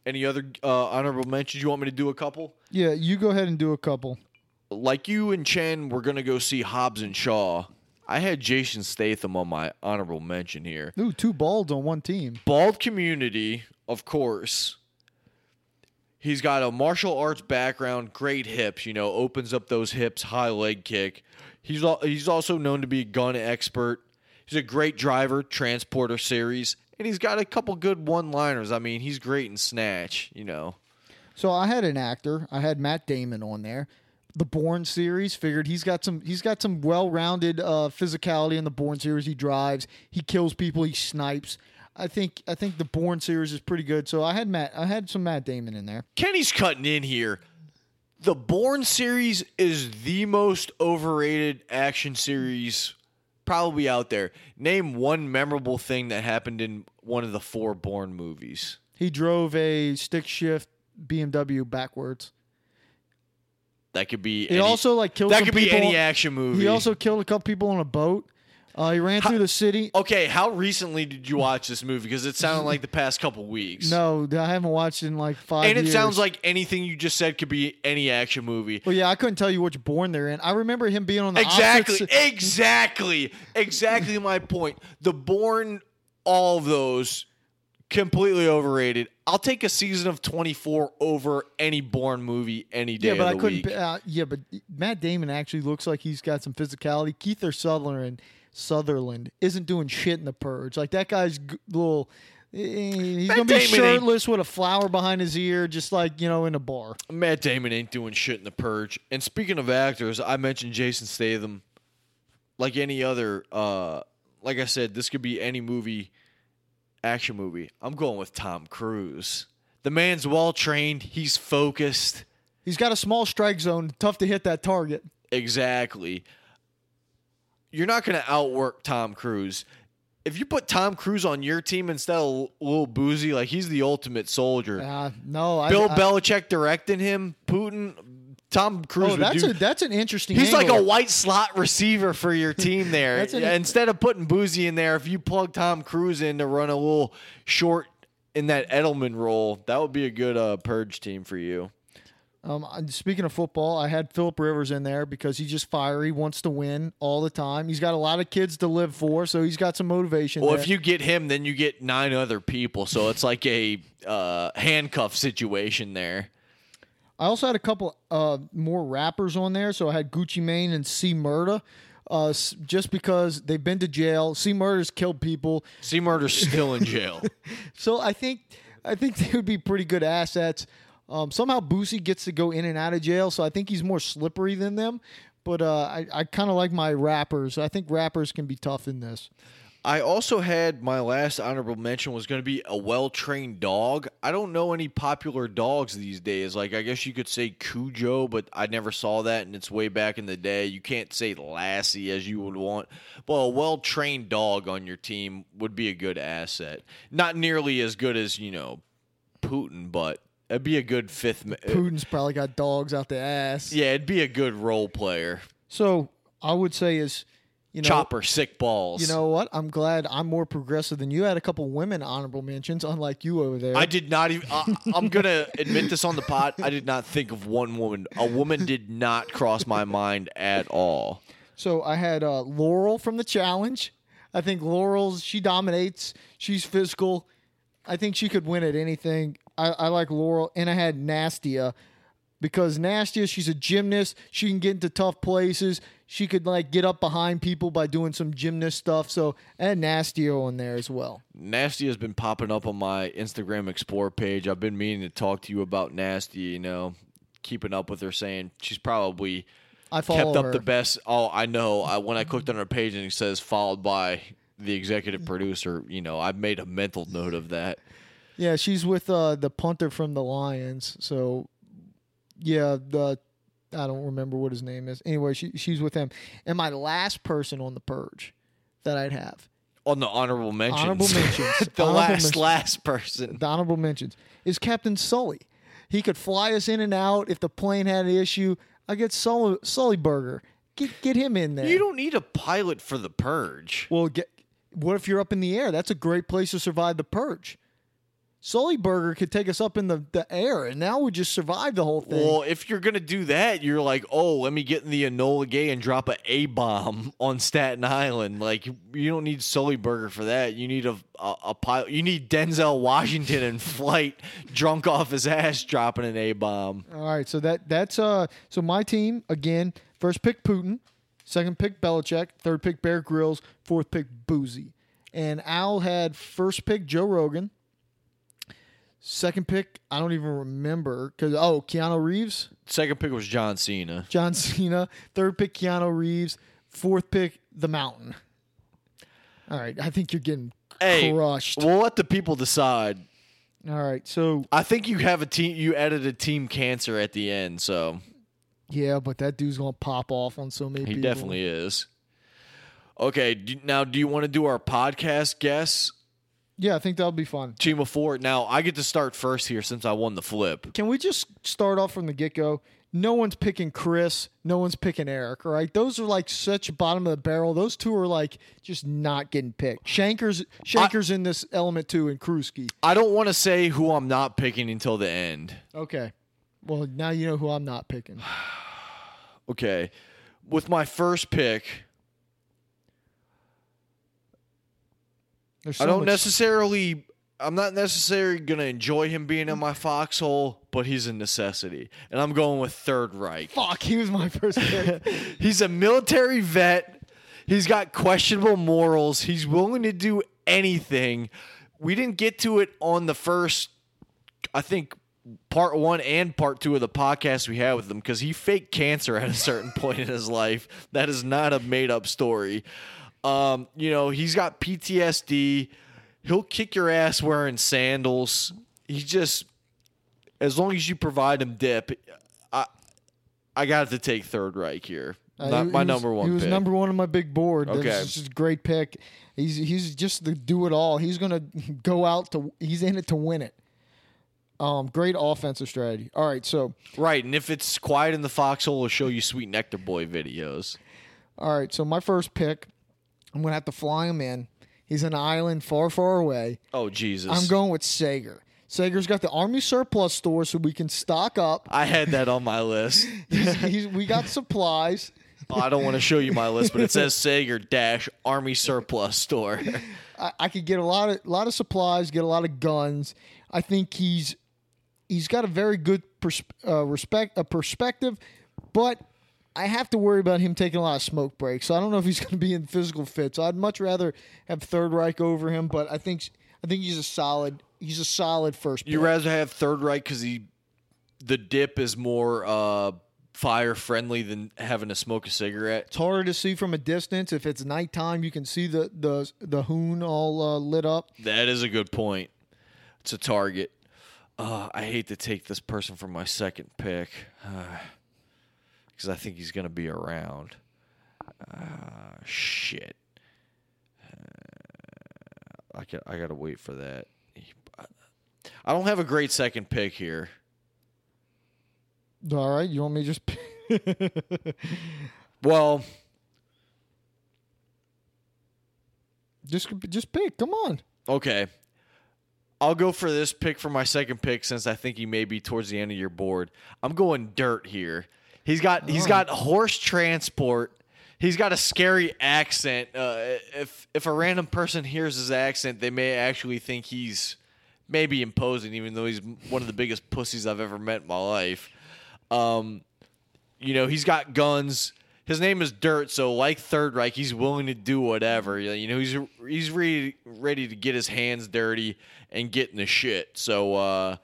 Any other uh, honorable mentions? You want me to do a couple? Yeah, you go ahead and do a couple. Like you and Chen, we're gonna go see Hobbs and Shaw. I had Jason Statham on my honorable mention here. Ooh, two balds on one team. Bald community, of course. He's got a martial arts background, great hips, you know, opens up those hips, high leg kick. He's al- he's also known to be a gun expert. He's a great driver, transporter series, and he's got a couple good one-liners. I mean, he's great in snatch, you know. So I had an actor. I had Matt Damon on there. The Bourne series figured he's got some he's got some well-rounded uh, physicality in the Bourne series. He drives, he kills people, he snipes. I think I think the Bourne series is pretty good. So I had Matt I had some Matt Damon in there. Kenny's cutting in here. The Bourne series is the most overrated action series probably out there. Name one memorable thing that happened in one of the four Bourne movies. He drove a stick shift BMW backwards. That could be. He any- also like killed. that could be people any action movie. He also killed a couple people on a boat. Uh, he ran through the city. Okay, how recently did you watch this movie? Because it sounded like the past couple weeks. No, I haven't watched it in like five. and it years. sounds like anything you just said could be any action movie. Well, yeah, I couldn't tell you which Bourne they're in. I remember him being on the Exactly, opposite- <laughs> exactly, exactly my point. The Bourne, all of those, completely overrated. I'll take a season of 24 over any Bourne movie any day Yeah, but I couldn't. Uh, yeah, but Matt Damon actually looks like he's got some physicality. Kiefer Sutherland, Sutherland isn't doing shit in the purge. Like that guy's g- little He's Matt gonna be Damon ain't- shirtless with a flower behind his ear, just like you know in a bar. Matt Damon ain't doing shit in the purge. And speaking of actors, I mentioned Jason Statham. Like any other, uh, like I said, this could be any movie, action movie. I'm going with Tom Cruise. The man's well trained. He's focused. He's got a small strike zone, tough to hit that target. Exactly. You're not going to outwork Tom Cruise. If you put Tom Cruise on your team instead of Lil Boosie, like he's the ultimate soldier. Uh, no, Bill I, I, Belichick directing him, Putin, Tom Cruise Oh, that's do a that's an interesting. He's like a white slot receiver for your team <laughs> there. An- Instead of putting Boosie in there, if you plug Tom Cruise in to run a little short in that Edelman role, that would be a good uh, purge team for you. Um, and speaking of football, I had Philip Rivers in there because he's just fiery, wants to win all the time. He's got a lot of kids to live for, so he's got some motivation. Well, there. if you get him, then you get nine other people, so it's like a uh, handcuff situation there. I also had a couple uh, more rappers on there. So I had Gucci Mane and C Murda. Uh, just because they've been to jail, C Murda's killed people, C Murder's still in jail. <laughs> so I think I think they would be pretty good assets. Um, somehow Boosie gets to go in and out of jail, so I think he's more slippery than them. But uh, I, I kind of like my rappers. I think rappers can be tough in this. I also had my last honorable mention was going to be a well trained dog. I don't know any popular dogs these days. Like, I guess you could say Cujo, but I never saw that, and it's way back in the day. You can't say Lassie as you would want. Well, a well trained dog on your team would be a good asset. Not nearly as good as, you know, Putin, but it'd be a good fifth. ma- Putin's probably got dogs out the ass. Yeah, it'd be a good role player. So I would say is, you know, Chopper, sick balls. You know what? I'm glad I'm more progressive than you. I had a couple women honorable mentions, unlike you over there. I did not even. I, I'm gonna admit this on the pod. I did not think of one woman. A woman did not cross my mind at all. So I had uh, Laurel from the challenge. I think Laurel's she dominates. She's physical. I think she could win at anything. I, I like Laurel, and I had Nastia because Nastia she's a gymnast. She can get into tough places. She could like get up behind people by doing some gymnast stuff. So had Nastia on there as well. Nastia has been popping up on my Instagram Explore page. I've been meaning to talk to you about Nastia. You know, keeping up with her, saying she's probably I follow kept up her. the best. Oh, I know. I, when I clicked on her page and it says followed by the executive producer, you know, I made a mental note of that. Yeah, she's with uh, the punter from the Lions. So, yeah, the I don't remember what his name is. Anyway, she she's with him. And my last person on the purge that I'd have, On the honorable mentions, Honorable mentions. <laughs> the Honorable last mentions. last person. the honorable mentions, is Captain Sully. He could fly us in and out if the plane had an issue. I get Sully, Sullenberger. Get get him in there. You don't need a pilot for the purge. Well, get what if you're up in the air? That's a great place to survive the purge. Sullenberger could take us up in the, the air, and now we just survive the whole thing. Well, if you're gonna do that, you're like, oh, let me get in the Enola Gay and drop a A bomb <laughs> on Staten Island. Like, you don't need Sullenberger for that. You need a a, a pilot. You need Denzel Washington in <laughs> flight, drunk off his ass, dropping an A bomb. All right, so that that's uh so my team again. First pick Putin, second pick Belichick, third pick Bear Grylls, fourth pick Boosie, and Al had first pick Joe Rogan. Second pick, I don't even remember because oh Keanu Reeves, Second pick was John Cena. John Cena. Third pick Keanu Reeves. Fourth pick The Mountain. All right, I think you're getting Hey, crushed. we'll let the people decide. All right, so I think you have a team. You added a team cancer at the end, so yeah, but that dude's gonna pop off on so many he people. definitely is. Okay, now do you want to do our podcast guess? Yeah, I think that'll be fun. Team of four. Now I get to start first here since I won the flip. Can we just start off from the get go? No one's picking Chris. No one's picking Eric. All right, those are like such bottom of the barrel. Those two are like just not getting picked. Shanker's Shanker's in this element too, and Krusky. I don't want to say who I'm not picking until the end. Okay, well now you know who I'm not picking. <sighs> Okay. With my first pick, There's I don't much- necessarily I'm not necessarily gonna enjoy him being in my foxhole, but he's a necessity. And I'm going with Third Reich. Fuck, he was my first pick. <laughs> He's a military vet. He's got questionable morals. He's willing to do anything, we didn't get to it on the first, I think, part one and part two of the podcast we had with him because he faked cancer at a certain <laughs> point in his life. That is not a made up story. Um, you know, he's got PTSD. He'll kick your ass wearing sandals. He just, as long as you provide him dip, I, I got to take Third Reich here. Uh, Not he- my he was- number one. He was pick. number one on my big board. Okay. This is a great pick. He's he's just the do it all. He's gonna <laughs> go out to. He's in it to win it. Um, great offensive strategy. All right, so Right, and if it's quiet in the foxhole, it'll show you Sweet Nectar Boy videos. all right, so my first pick, I'm gonna have to fly him in. He's an island far, far away. Oh Jesus! I'm going with Sager. Sager's got the army surplus store, so we can stock up. I had that on my <laughs> list. He's, he's, we got supplies. I don't want to show you my list, but it says <laughs> Sager dash Army Surplus Store. I, I could get a lot of lot of supplies, get a lot of guns. I think he's he's got a very good pers- uh, respect a perspective, but I have to worry about him taking a lot of smoke breaks. So I don't know if he's <laughs> going to be in physical fit. So I'd much rather have Third Reich over him, but I think I think he's a solid he's a solid first. you rather have Third Reich because he, the dip is more uh, fire friendly than having to smoke a cigarette. It's harder to see from a distance. If it's nighttime, you can see the the the hoon all uh, lit up. That is a good point. It's a target. Uh, I hate to take this person for my second pick <sighs> because I think he's going to be around. Uh, shit. Uh, I got I got to wait for that. I don't have a great second pick here. All right, you want me to just? <laughs> Well, Just just pick. Come on. okay. I'll go for this pick for my second pick since I think he may be towards the end of your board. I'm going dirt here. He's got he's Oh. got horse transport. He's got a scary accent. Uh, if if a random person hears his accent, they may actually think he's maybe imposing, even though he's one of the biggest pussies I've ever met in my life. Um, you know, he's got guns. His name is Dirt, so like Third Reich, he's willing to do whatever. You know, he's he's ready ready to get his hands dirty and get in the shit. So uh,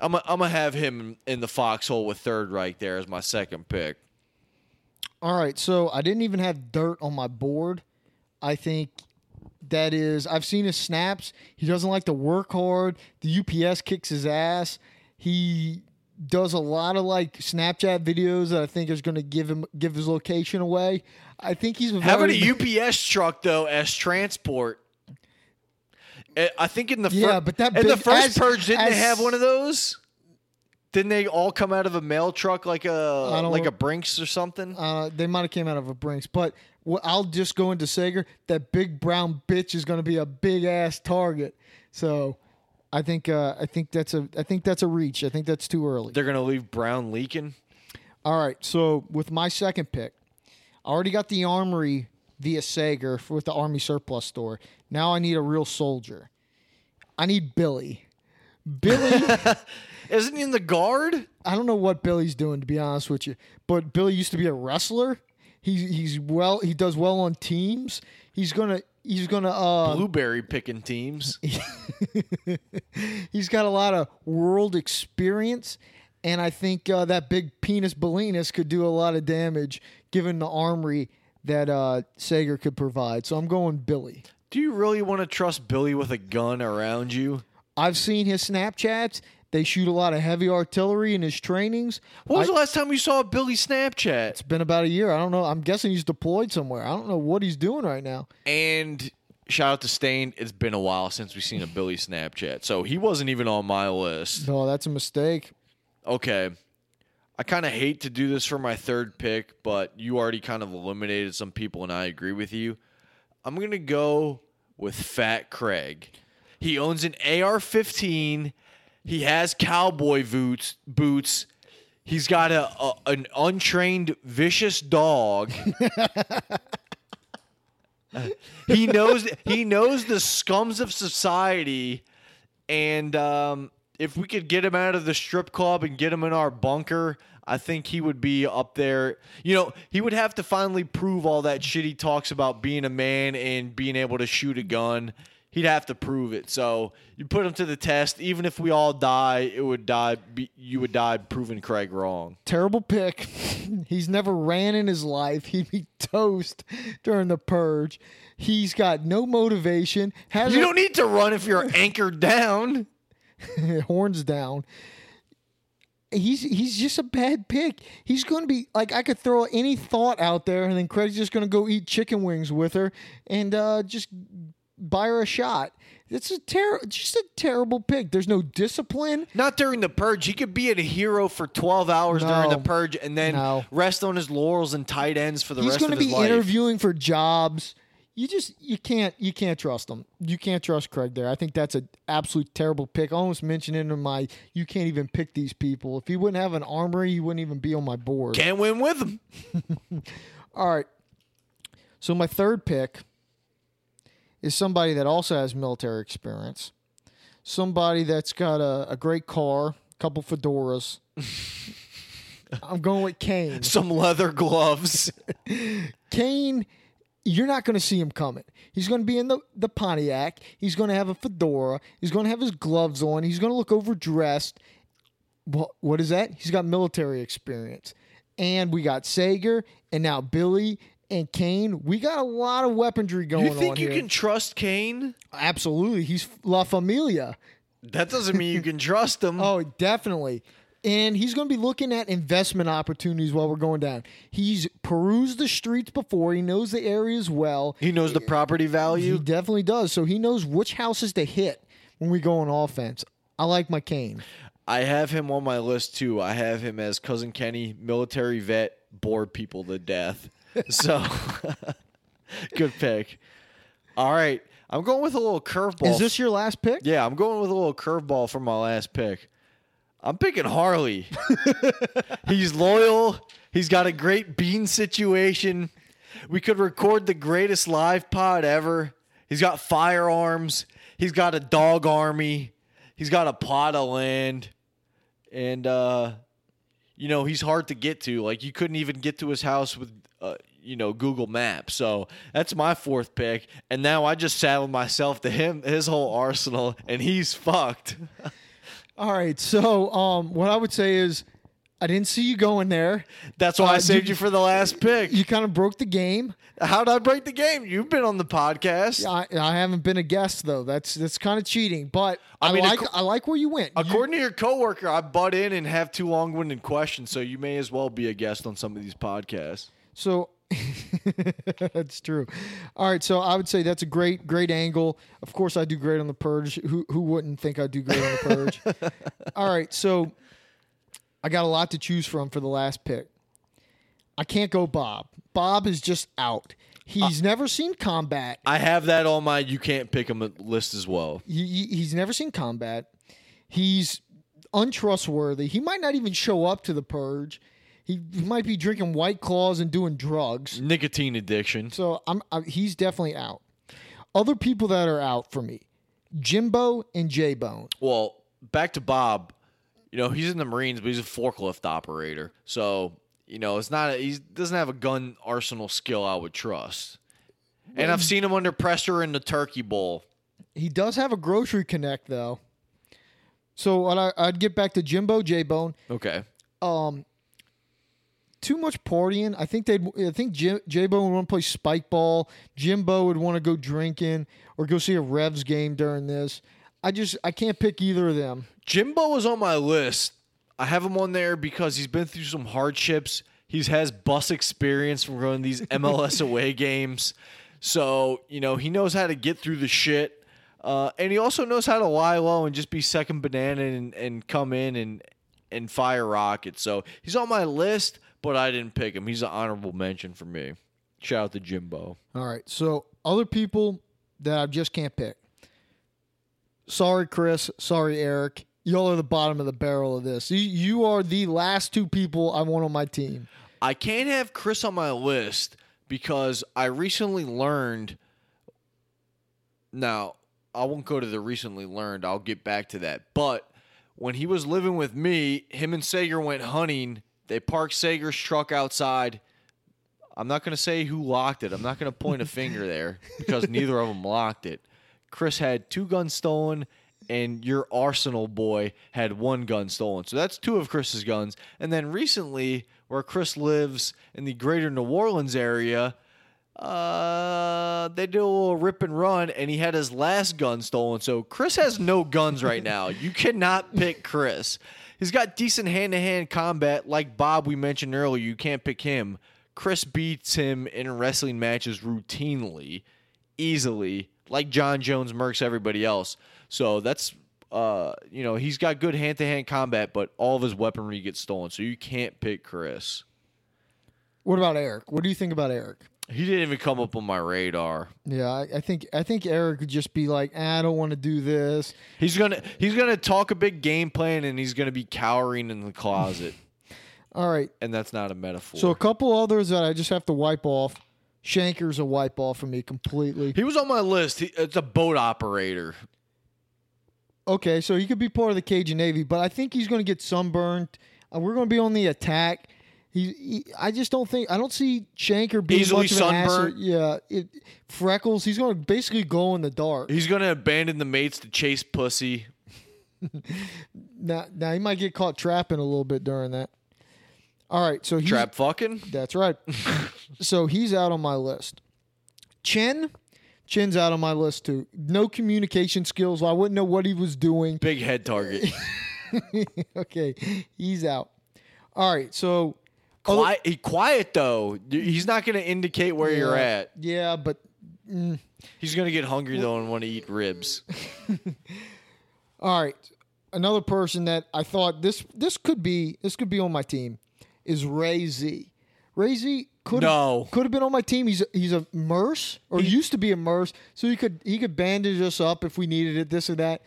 I'm gonna have him in the foxhole with Third Reich there as my second pick. All right, so I didn't even have dirt on my board. I think that is I've seen his snaps. He doesn't like to work hard. The UPS kicks his ass. He does a lot of like Snapchat videos that I think is going to give him give his location away. I think he's a very, Having a UPS truck though as transport. I think in the fir- Yeah, but that in the first as- purge didn't they have one of those? Didn't they all come out of a mail truck like a like a Brinks or something? Uh, they might have came out of a Brinks, but I'll just go into Sager. That big brown bitch is going to be a big ass target. So I think uh, I think that's a I think that's a reach. I think that's too early. They're gonna leave Brown leaking. All right, so with my second pick, I already got the armory via Sager for, with the Army Surplus Store. Now I need a real soldier. I need Billy. Billy, <laughs> Isn't he in the guard? I don't know what Billy's doing to be honest with you, but Billy used to be a wrestler. He's he's well. He does well on teams. He's gonna he's gonna uh Blueberry picking teams. <laughs> he's got a lot of world experience, and I think uh, that big penis Belinas could do a lot of damage given the armory that uh, Sager could provide. So I'm going Billy. Do you really want to trust Billy with a gun around you? I've seen his Snapchats. They shoot a lot of heavy artillery in his trainings. When was I- the last time you saw Billy Snapchat? it's been about a year. I don't know. I'm guessing he's deployed somewhere. I don't know what he's doing right now. And shout out to Stain. It's been a while since we've seen a Billy Snapchat, so he wasn't even on my list. No, that's a mistake. Okay. I kind of hate to do this for my third pick, but you already kind of eliminated some people, and I agree with you. I'm going to go with Fat Craig. He owns an AR 15. He has cowboy boots. boots. He's got a, a an untrained vicious dog. <laughs> he knows he knows the scums of society and um, if we could get him out of the strip club and get him in our bunker, I think he would be up there. You know, he would have to finally prove all that shit he talks about being a man and being able to shoot a gun. he'd have to prove it. So you put him to the test. Even if we all die, it would die. Be, you would die proving Craig wrong. Terrible pick. <laughs> He's never ran in his life. He'd be toast during the purge. He's got no motivation. Has You don't need to run if you're anchored down. <laughs> horns down. He's he's just a bad pick. He's going to be like I could throw any thought out there, and then Craig's just going to go eat chicken wings with her and uh, just buy her a shot. It's a ter- just a terrible pick. There's no discipline. Not during the purge. He could be a hero for 12 hours during the purge and then No. rest on his laurels and tight ends for the He's rest of his life. He's going to be interviewing for jobs. You just you can't you can't trust them. You can't trust Craig there. I think that's an absolute terrible pick. I almost mentioned it in my you can't even pick these people. If he wouldn't have an armory, he wouldn't even be on my board. Can't win with him. <laughs> All right. So my third pick is somebody that also has military experience. Somebody that's got a, a great car, a couple fedoras. <laughs> I'm going with Kane. Some leather gloves. <laughs> Kane, you're not going to see him coming. He's going to be in the, the Pontiac. He's going to have a fedora. He's going to have his gloves on. He's going to look overdressed. What, what is that? He's got military experience. And we got Sager and now Billy and Kane. We got a lot of weaponry going on. you think on you here. can trust Kane? Absolutely. He's La Familia. That doesn't mean you can trust him. <laughs> Oh, definitely. And he's going to be looking at investment opportunities while we're going down. He's perused the streets before. He knows the areas well. He knows the property value. He definitely does. So he knows which houses to hit when we go on offense. I like my Kane. I have him on my list too. I have him as cousin Kenny, military vet, bored people to death. <laughs> So <laughs> good pick. All right. I'm going with a little curveball. Is this your last pick? Yeah, I'm going with a little curveball for my last pick. I'm picking Harley. <laughs> He's loyal. He's got a great bean situation. We could record the greatest live pod ever. He's got firearms. He's got a dog army. He's got a plot of land. And uh you know, he's hard to get to. Like you couldn't even get to his house with uh, you know, Google Maps. So that's my fourth pick. And now I just saddled myself to him, his whole arsenal, and he's fucked. <laughs> All right. So um, what I would say is I didn't see you going there. That's why I Uh, saved you- you for the last pick. You kind of broke the game. How'd I break the game? You've been on the podcast. I, I haven't been a guest though. That's that's kind of cheating. But I, I mean, like acco- I like where you went. You- According to your coworker, I butt in and have two long-winded questions, so you may as well be a guest on some of these podcasts. So <laughs> that's true. All right, so I would say that's a great, great angle. Of course, I do great on the purge. Who who wouldn't think I do great on the purge? <laughs> All right, so I got a lot to choose from for the last pick. I can't go Bob. Bob is just out. He's never seen combat. I have that on my you can't pick him uh, list as well. He- he's never seen combat. He's untrustworthy. He might not even show up to the purge. He, might be drinking white claws and doing drugs. Nicotine addiction. So I'm, i he's definitely out. Other people that are out for me, Jimbo and J Bone. Well, back to Bob. You know, he's in the Marines, but he's a forklift operator. So, you know, it's not he doesn't have a gun arsenal skill I would trust. And I've seen him under pressure in the Turkey Bowl. He does have a grocery connect though. So I'd get back to Jimbo J Bone. Okay. Um, too much partying. I think they'd. I think J Bone would want to play spike ball. Jimbo would want to go drinking or go see a Revs game during this. I just I can't pick either of them. Jimbo was on my list. I have him on there because he's been through some hardships. He has bus experience from running these <laughs> MLS away games. So, you know, he knows how to get through the shit. Uh, and he also knows how to lie low and just be second banana and, and come in and, and fire rockets. So he's on my list, but I didn't pick him. He's an honorable mention for me. Shout out to Jimbo. All right. So other people that I just can't pick. Sorry, Chris. Sorry, Eric. Y'all are the bottom of the barrel of this. You, are the last two people I want on my team. I can't have Chris on my list because I recently learned. Now, I won't go to the recently learned. I'll get back to that. But when he was living with me, him and Sager went hunting. They parked Sager's truck outside. I'm not going to say who locked it. I'm not going to point a <laughs> finger there because neither of them locked it. Chris had two guns stolen, and your Arsenal boy had one gun stolen. So that's two of Chris's guns. And then recently, where Chris lives in the greater New Orleans area, uh, they did a little rip and run, and he had his last gun stolen. So Chris has no guns right now. You cannot pick Chris. He's got decent hand to hand combat, like Bob we mentioned earlier. You can't pick him. Chris beats him in wrestling matches routinely, easily, like Jon Jones murks everybody else. So that's uh, you know, he's got good hand to hand combat, but all of his weaponry gets stolen. So you can't pick Chris. What about Eric? What do you think about Eric? He didn't even come up on my radar. Yeah, I, I think I think Eric would just be like, ah, I don't want to do this. He's gonna he's gonna talk a big game plan and he's gonna be cowering in the closet. <laughs> All right. and that's not a metaphor. So a couple others that I just have to wipe off. Shanker's a wipe off for me completely. he was on my list. He, it's a boat operator. Okay, so he could be part of the Cajun Navy, but I think he's going to get sunburned. Uh, we're going to be on the attack. He, he, I just don't think I don't see Shanker being Easily much of an asset. Yeah, it, freckles. He's going to basically go in the dark. He's gonna abandon the mates to chase pussy. <laughs> Now, now he might get caught trapping a little bit during that. All right, so he's, Trap fucking. That's right. <laughs> so he's out on my list. Chen, Chen's out on my list too. No communication skills. I wouldn't know what he was doing. Big head target. <laughs> okay, he's out. All right, so quiet. He quiet though. He's not gonna indicate where you're at. Yeah, but mm, He's gonna get hungry though and want to eat ribs. <laughs> all right. Another person that I thought this this could be this could be on my team is Ray Z. Ray Z could No. could have been on my team. He's a, he's a Merce or used to be a Merce, so he could he could bandage us up if we needed it. This or that.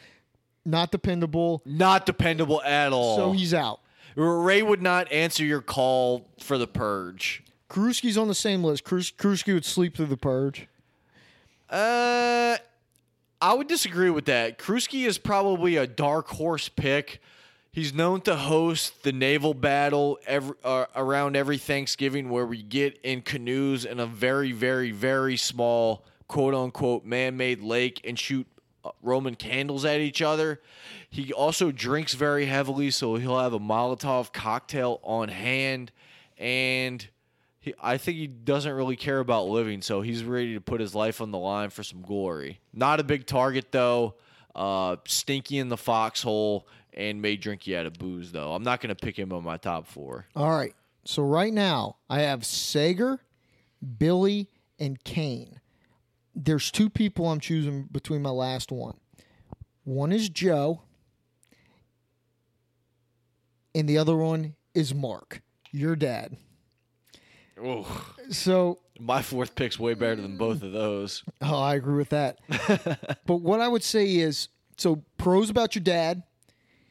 Not dependable. Not dependable at all. So he's out. Ray would not answer your call for the purge. Kruski's on the same list. Krus- Kruski would sleep through the purge. Uh, I would disagree with that. Kruski is probably a dark horse pick. He's known to host the naval battle every, uh, around every Thanksgiving, where we get in canoes in a very, very, very small quote unquote man made lake and shoot Roman candles at each other. He also drinks very heavily, so he'll have a Molotov cocktail on hand. And he, I think he doesn't really care about living, so he's ready to put his life on the line for some glory. Not a big target, though. Uh, stinky in the foxhole and may drink you out of booze, though. I'm not going to pick him on my top four. All right. So right now I have Sager, Billy, and Kane. There's two people I'm choosing between my last one. One is Joe, and the other one is Mark, your dad. Oh, So my fourth pick's way better than both of those. Oh, I agree with that. <laughs> but what I would say is so pros about your dad.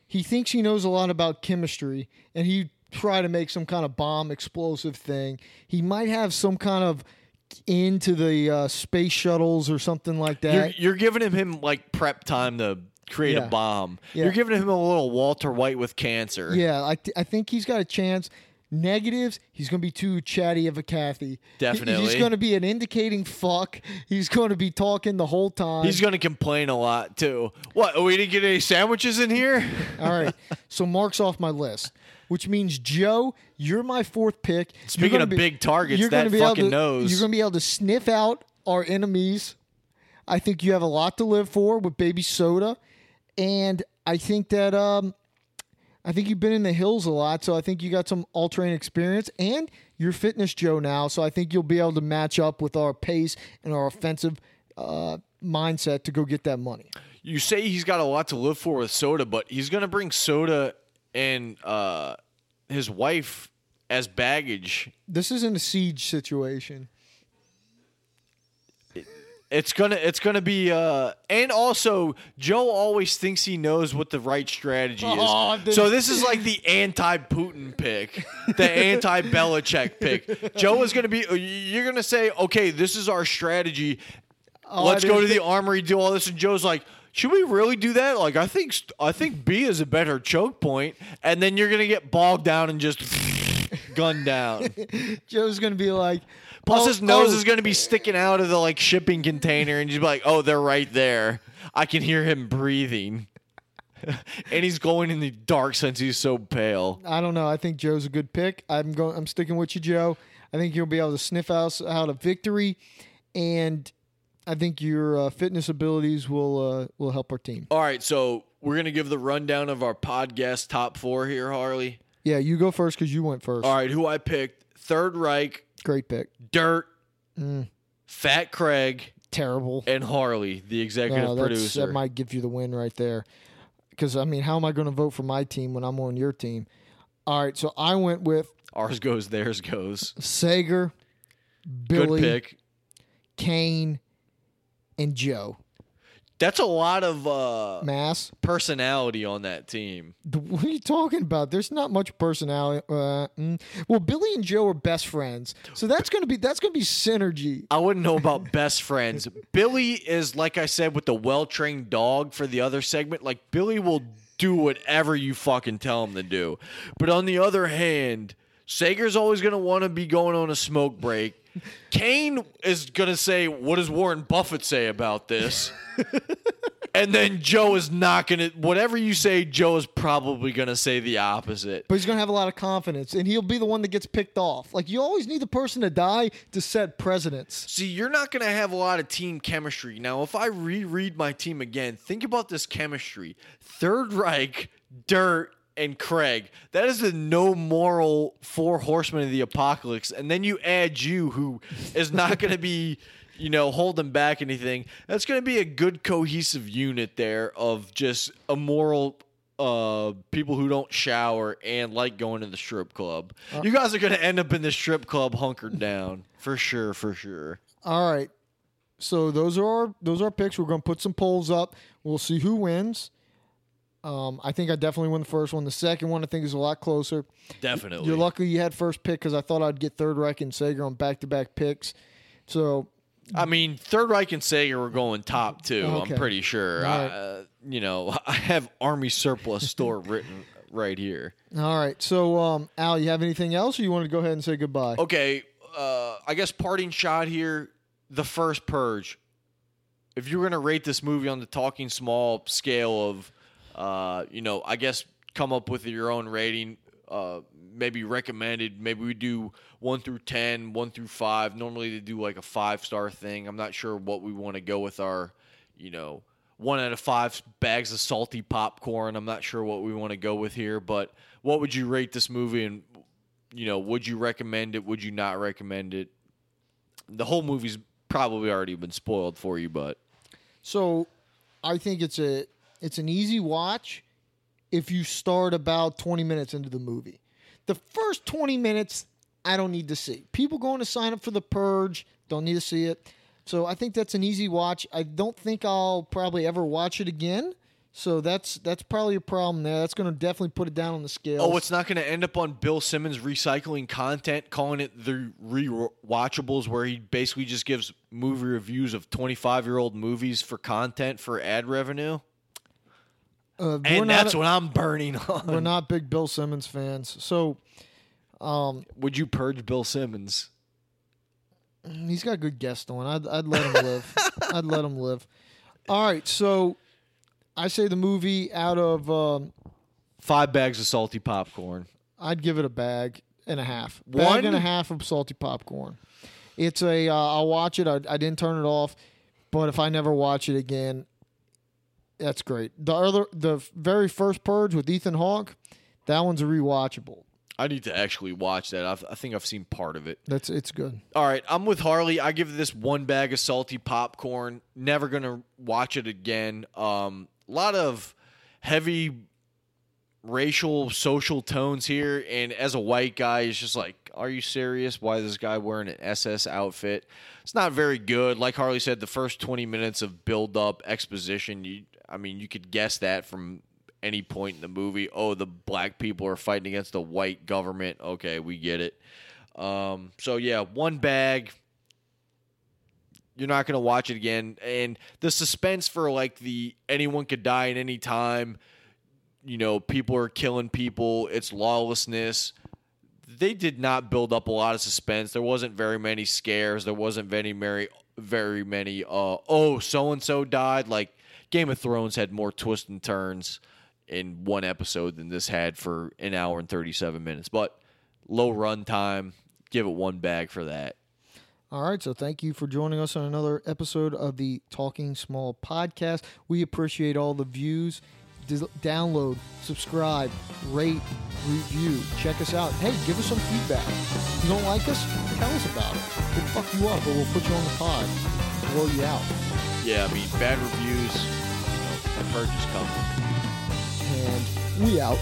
He thinks he knows a lot about chemistry and he try to make some kind of bomb explosive thing. He might have some kind of into the uh, space shuttles or something like You're, that. you're giving him, him like prep time to create Yeah. a bomb. Yeah. You're giving him a little Walter White with cancer. yeah, I, th- I think he's got a chance. Negatives, he's going to be too chatty of a Kathy. Definitely. He's going to be an indicating fuck. He's going to be talking the whole time. He's going to complain a lot, too. What? We didn't get any sandwiches in here? <laughs> All right. So Mark's off my list, which means Joe, you're my fourth pick. You're Speaking of big targets, you're that be able fucking to- knows. You're going to be able to sniff out our enemies. I think you have a lot to live for with Baby Soda, and I think that um, I think you've been in the hills a lot, so I think you got some all terrain experience, and you're Fitness Joe now, so I think you'll be able to match up with our pace and our offensive uh, mindset to go get that money. you say he's got a lot to live for with soda, but he's gonna bring soda and uh, his wife as baggage. This isn't a siege situation. It's gonna it's gonna be uh and also Joe always thinks he knows what the right strategy is. Oh, this- so this is like the anti-Putin pick, the <laughs> anti-Belichick pick. Joe is gonna be you're gonna say, okay, this is our strategy. Oh, Let's go to didn't the armory, do all this, and Joe's like, should we really do that? Like, I think I think B is a better choke point, and then you're gonna get bogged down and just <laughs> gunned down. <laughs> Joe's gonna be like, Plus, Oh, his nose oh. is going to be sticking out of the like shipping container, and you'd be like, "Oh, they're right there. I can hear him breathing." <laughs> and he's going in the dark since he's so pale. I don't know. I think Joe's a good pick. I'm going. I'm sticking with you, Joe. I think you'll be able to sniff out out a victory, and I think your uh, fitness abilities will uh, will help our team. All right, so we're gonna give the rundown of our podcast top four here, Harley. Yeah, you go first because you went first. All right, who I picked: Third Reich, Great pick. Dirt, Mm. Fat Craig, Terrible. and Harley, the executive No, producer. that might give you the win right there. Because I mean, how am I going to vote for my team when I'm on your team? All right, so I went with Ours goes, theirs goes. Sager, Billy, Good pick. Kane, and Joe. That's a lot of uh, Mass. personality on that team. What are you talking about? There's not much personality. Uh, mm. Well, Billy and Joe are best friends, so that's gonna be that's gonna be synergy. I wouldn't know about best friends. Billy is like I said with the well trained dog for the other segment. Like Billy will do whatever you fucking tell him to do. But on the other hand, Sager's always gonna want to be going on a smoke break. Kane is gonna say, "What does Warren Buffett say about this?" <laughs> and then Joe is not gonna. Whatever you say, Joe is probably gonna say the opposite. But he's gonna have a lot of confidence, and he'll be the one that gets picked off. Like you always need the person to die to set precedents. See, you're not going to have a lot of team chemistry. Now, if I reread my team again, think about this chemistry Third Reich, Dirt, and Craig. That is the no moral four horsemen of the apocalypse. And then you add you, who is not <laughs> going to be. You know, holding back anything. That's going to be a good cohesive unit there of just immoral uh, people who don't shower and like going to the strip club. you guys are going to end up in the strip club hunkered down for sure, for sure. All right. So those are our those are our picks. We're gonna put some polls up. We'll see who wins. Um, I think I definitely won the first one. The second one I think is a lot closer. Definitely. You're lucky you had first pick because I thought I'd get Third Reich and Sager on back to back picks. So I mean, Third Reich and Sager were going top two, Okay. I'm pretty sure. Right. Uh, you know, <laughs> I have Army surplus store <laughs> written right here. all right. So um, Al, you have anything else, or you want to go ahead and say goodbye? Okay, uh, I guess parting shot here. The first Purge. If you were gonna rate this movie on the Talking Small scale of, uh, you know, I guess come up with your own rating. Uh, maybe recommended. Maybe we do one through 10, one through five. Normally they do like a five star thing. I'm not sure what we want to go with our, you know, one out of five bags of salty popcorn. I'm not sure what we want to go with here, but what would you rate this movie and you know, would you recommend it? Would you not recommend it? The whole movie's probably already been spoiled for you, but So I think it's a it's an easy watch if you start about 20 minutes into the movie. The first 20 minutes I don't need to see. People going to sign up for the purge, don't need to see it. So I think that's an easy watch. I don't think I'll probably ever watch it again. So that's that's probably a problem there. That's going to definitely put it down on the scale. oh, it's not going to end up on Bill Simmons recycling content, calling it the rewatchables, where he basically just gives movie reviews of 25 year old movies for content for ad revenue. Uh, And not that's what I'm burning on. we're not big Bill Simmons fans. So um, Would you purge Bill Simmons? He's got good guests on. I'd, I'd let him live. <laughs> I'd let him live. All right, so I say the movie out of um, Five bags of salty popcorn. I'd give it a bag and a half. Bag One? and a half of salty popcorn. It's a. Uh, I'll watch it. I, I didn't turn it off, but if I never watch it again, that's great. The other, the very first Purge with Ethan Hawke, that one's rewatchable. I need to actually watch that. I've, I think I've seen part of it. That's it's good. All right, I'm with Harley. I give this one bag of salty popcorn. Never gonna watch it again. Um, a lot of heavy racial, social tones here, and as a white guy, it's just like, are you serious? Why is this guy wearing an SS outfit? It's not very good. Like Harley said, the first 20 minutes of build up exposition, you, I mean, you could guess that from any point in the movie. Oh, the black people are fighting against the white government. Okay, we get it. Um, so yeah, one bag. You're not gonna watch it again, and the suspense for like the anyone could die at any time. You know, people are killing people. It's lawlessness. they did not build up a lot of suspense. There wasn't very many scares. There wasn't very many very many uh oh so and so died. Like Game of Thrones had more twists and turns in one episode than this had for an hour and thirty seven minutes. But low run time, give it one bag for that. All right, so thank you for joining us on another episode of the Talking Small podcast. We appreciate all the views. Download, subscribe, rate, review. Check us out. Hey, give us some feedback. If you don't like us, tell us about it. We'll fuck you up, or we'll put you on the pod, blow you out. Yeah, I mean bad reviews. The purge is coming. And we out.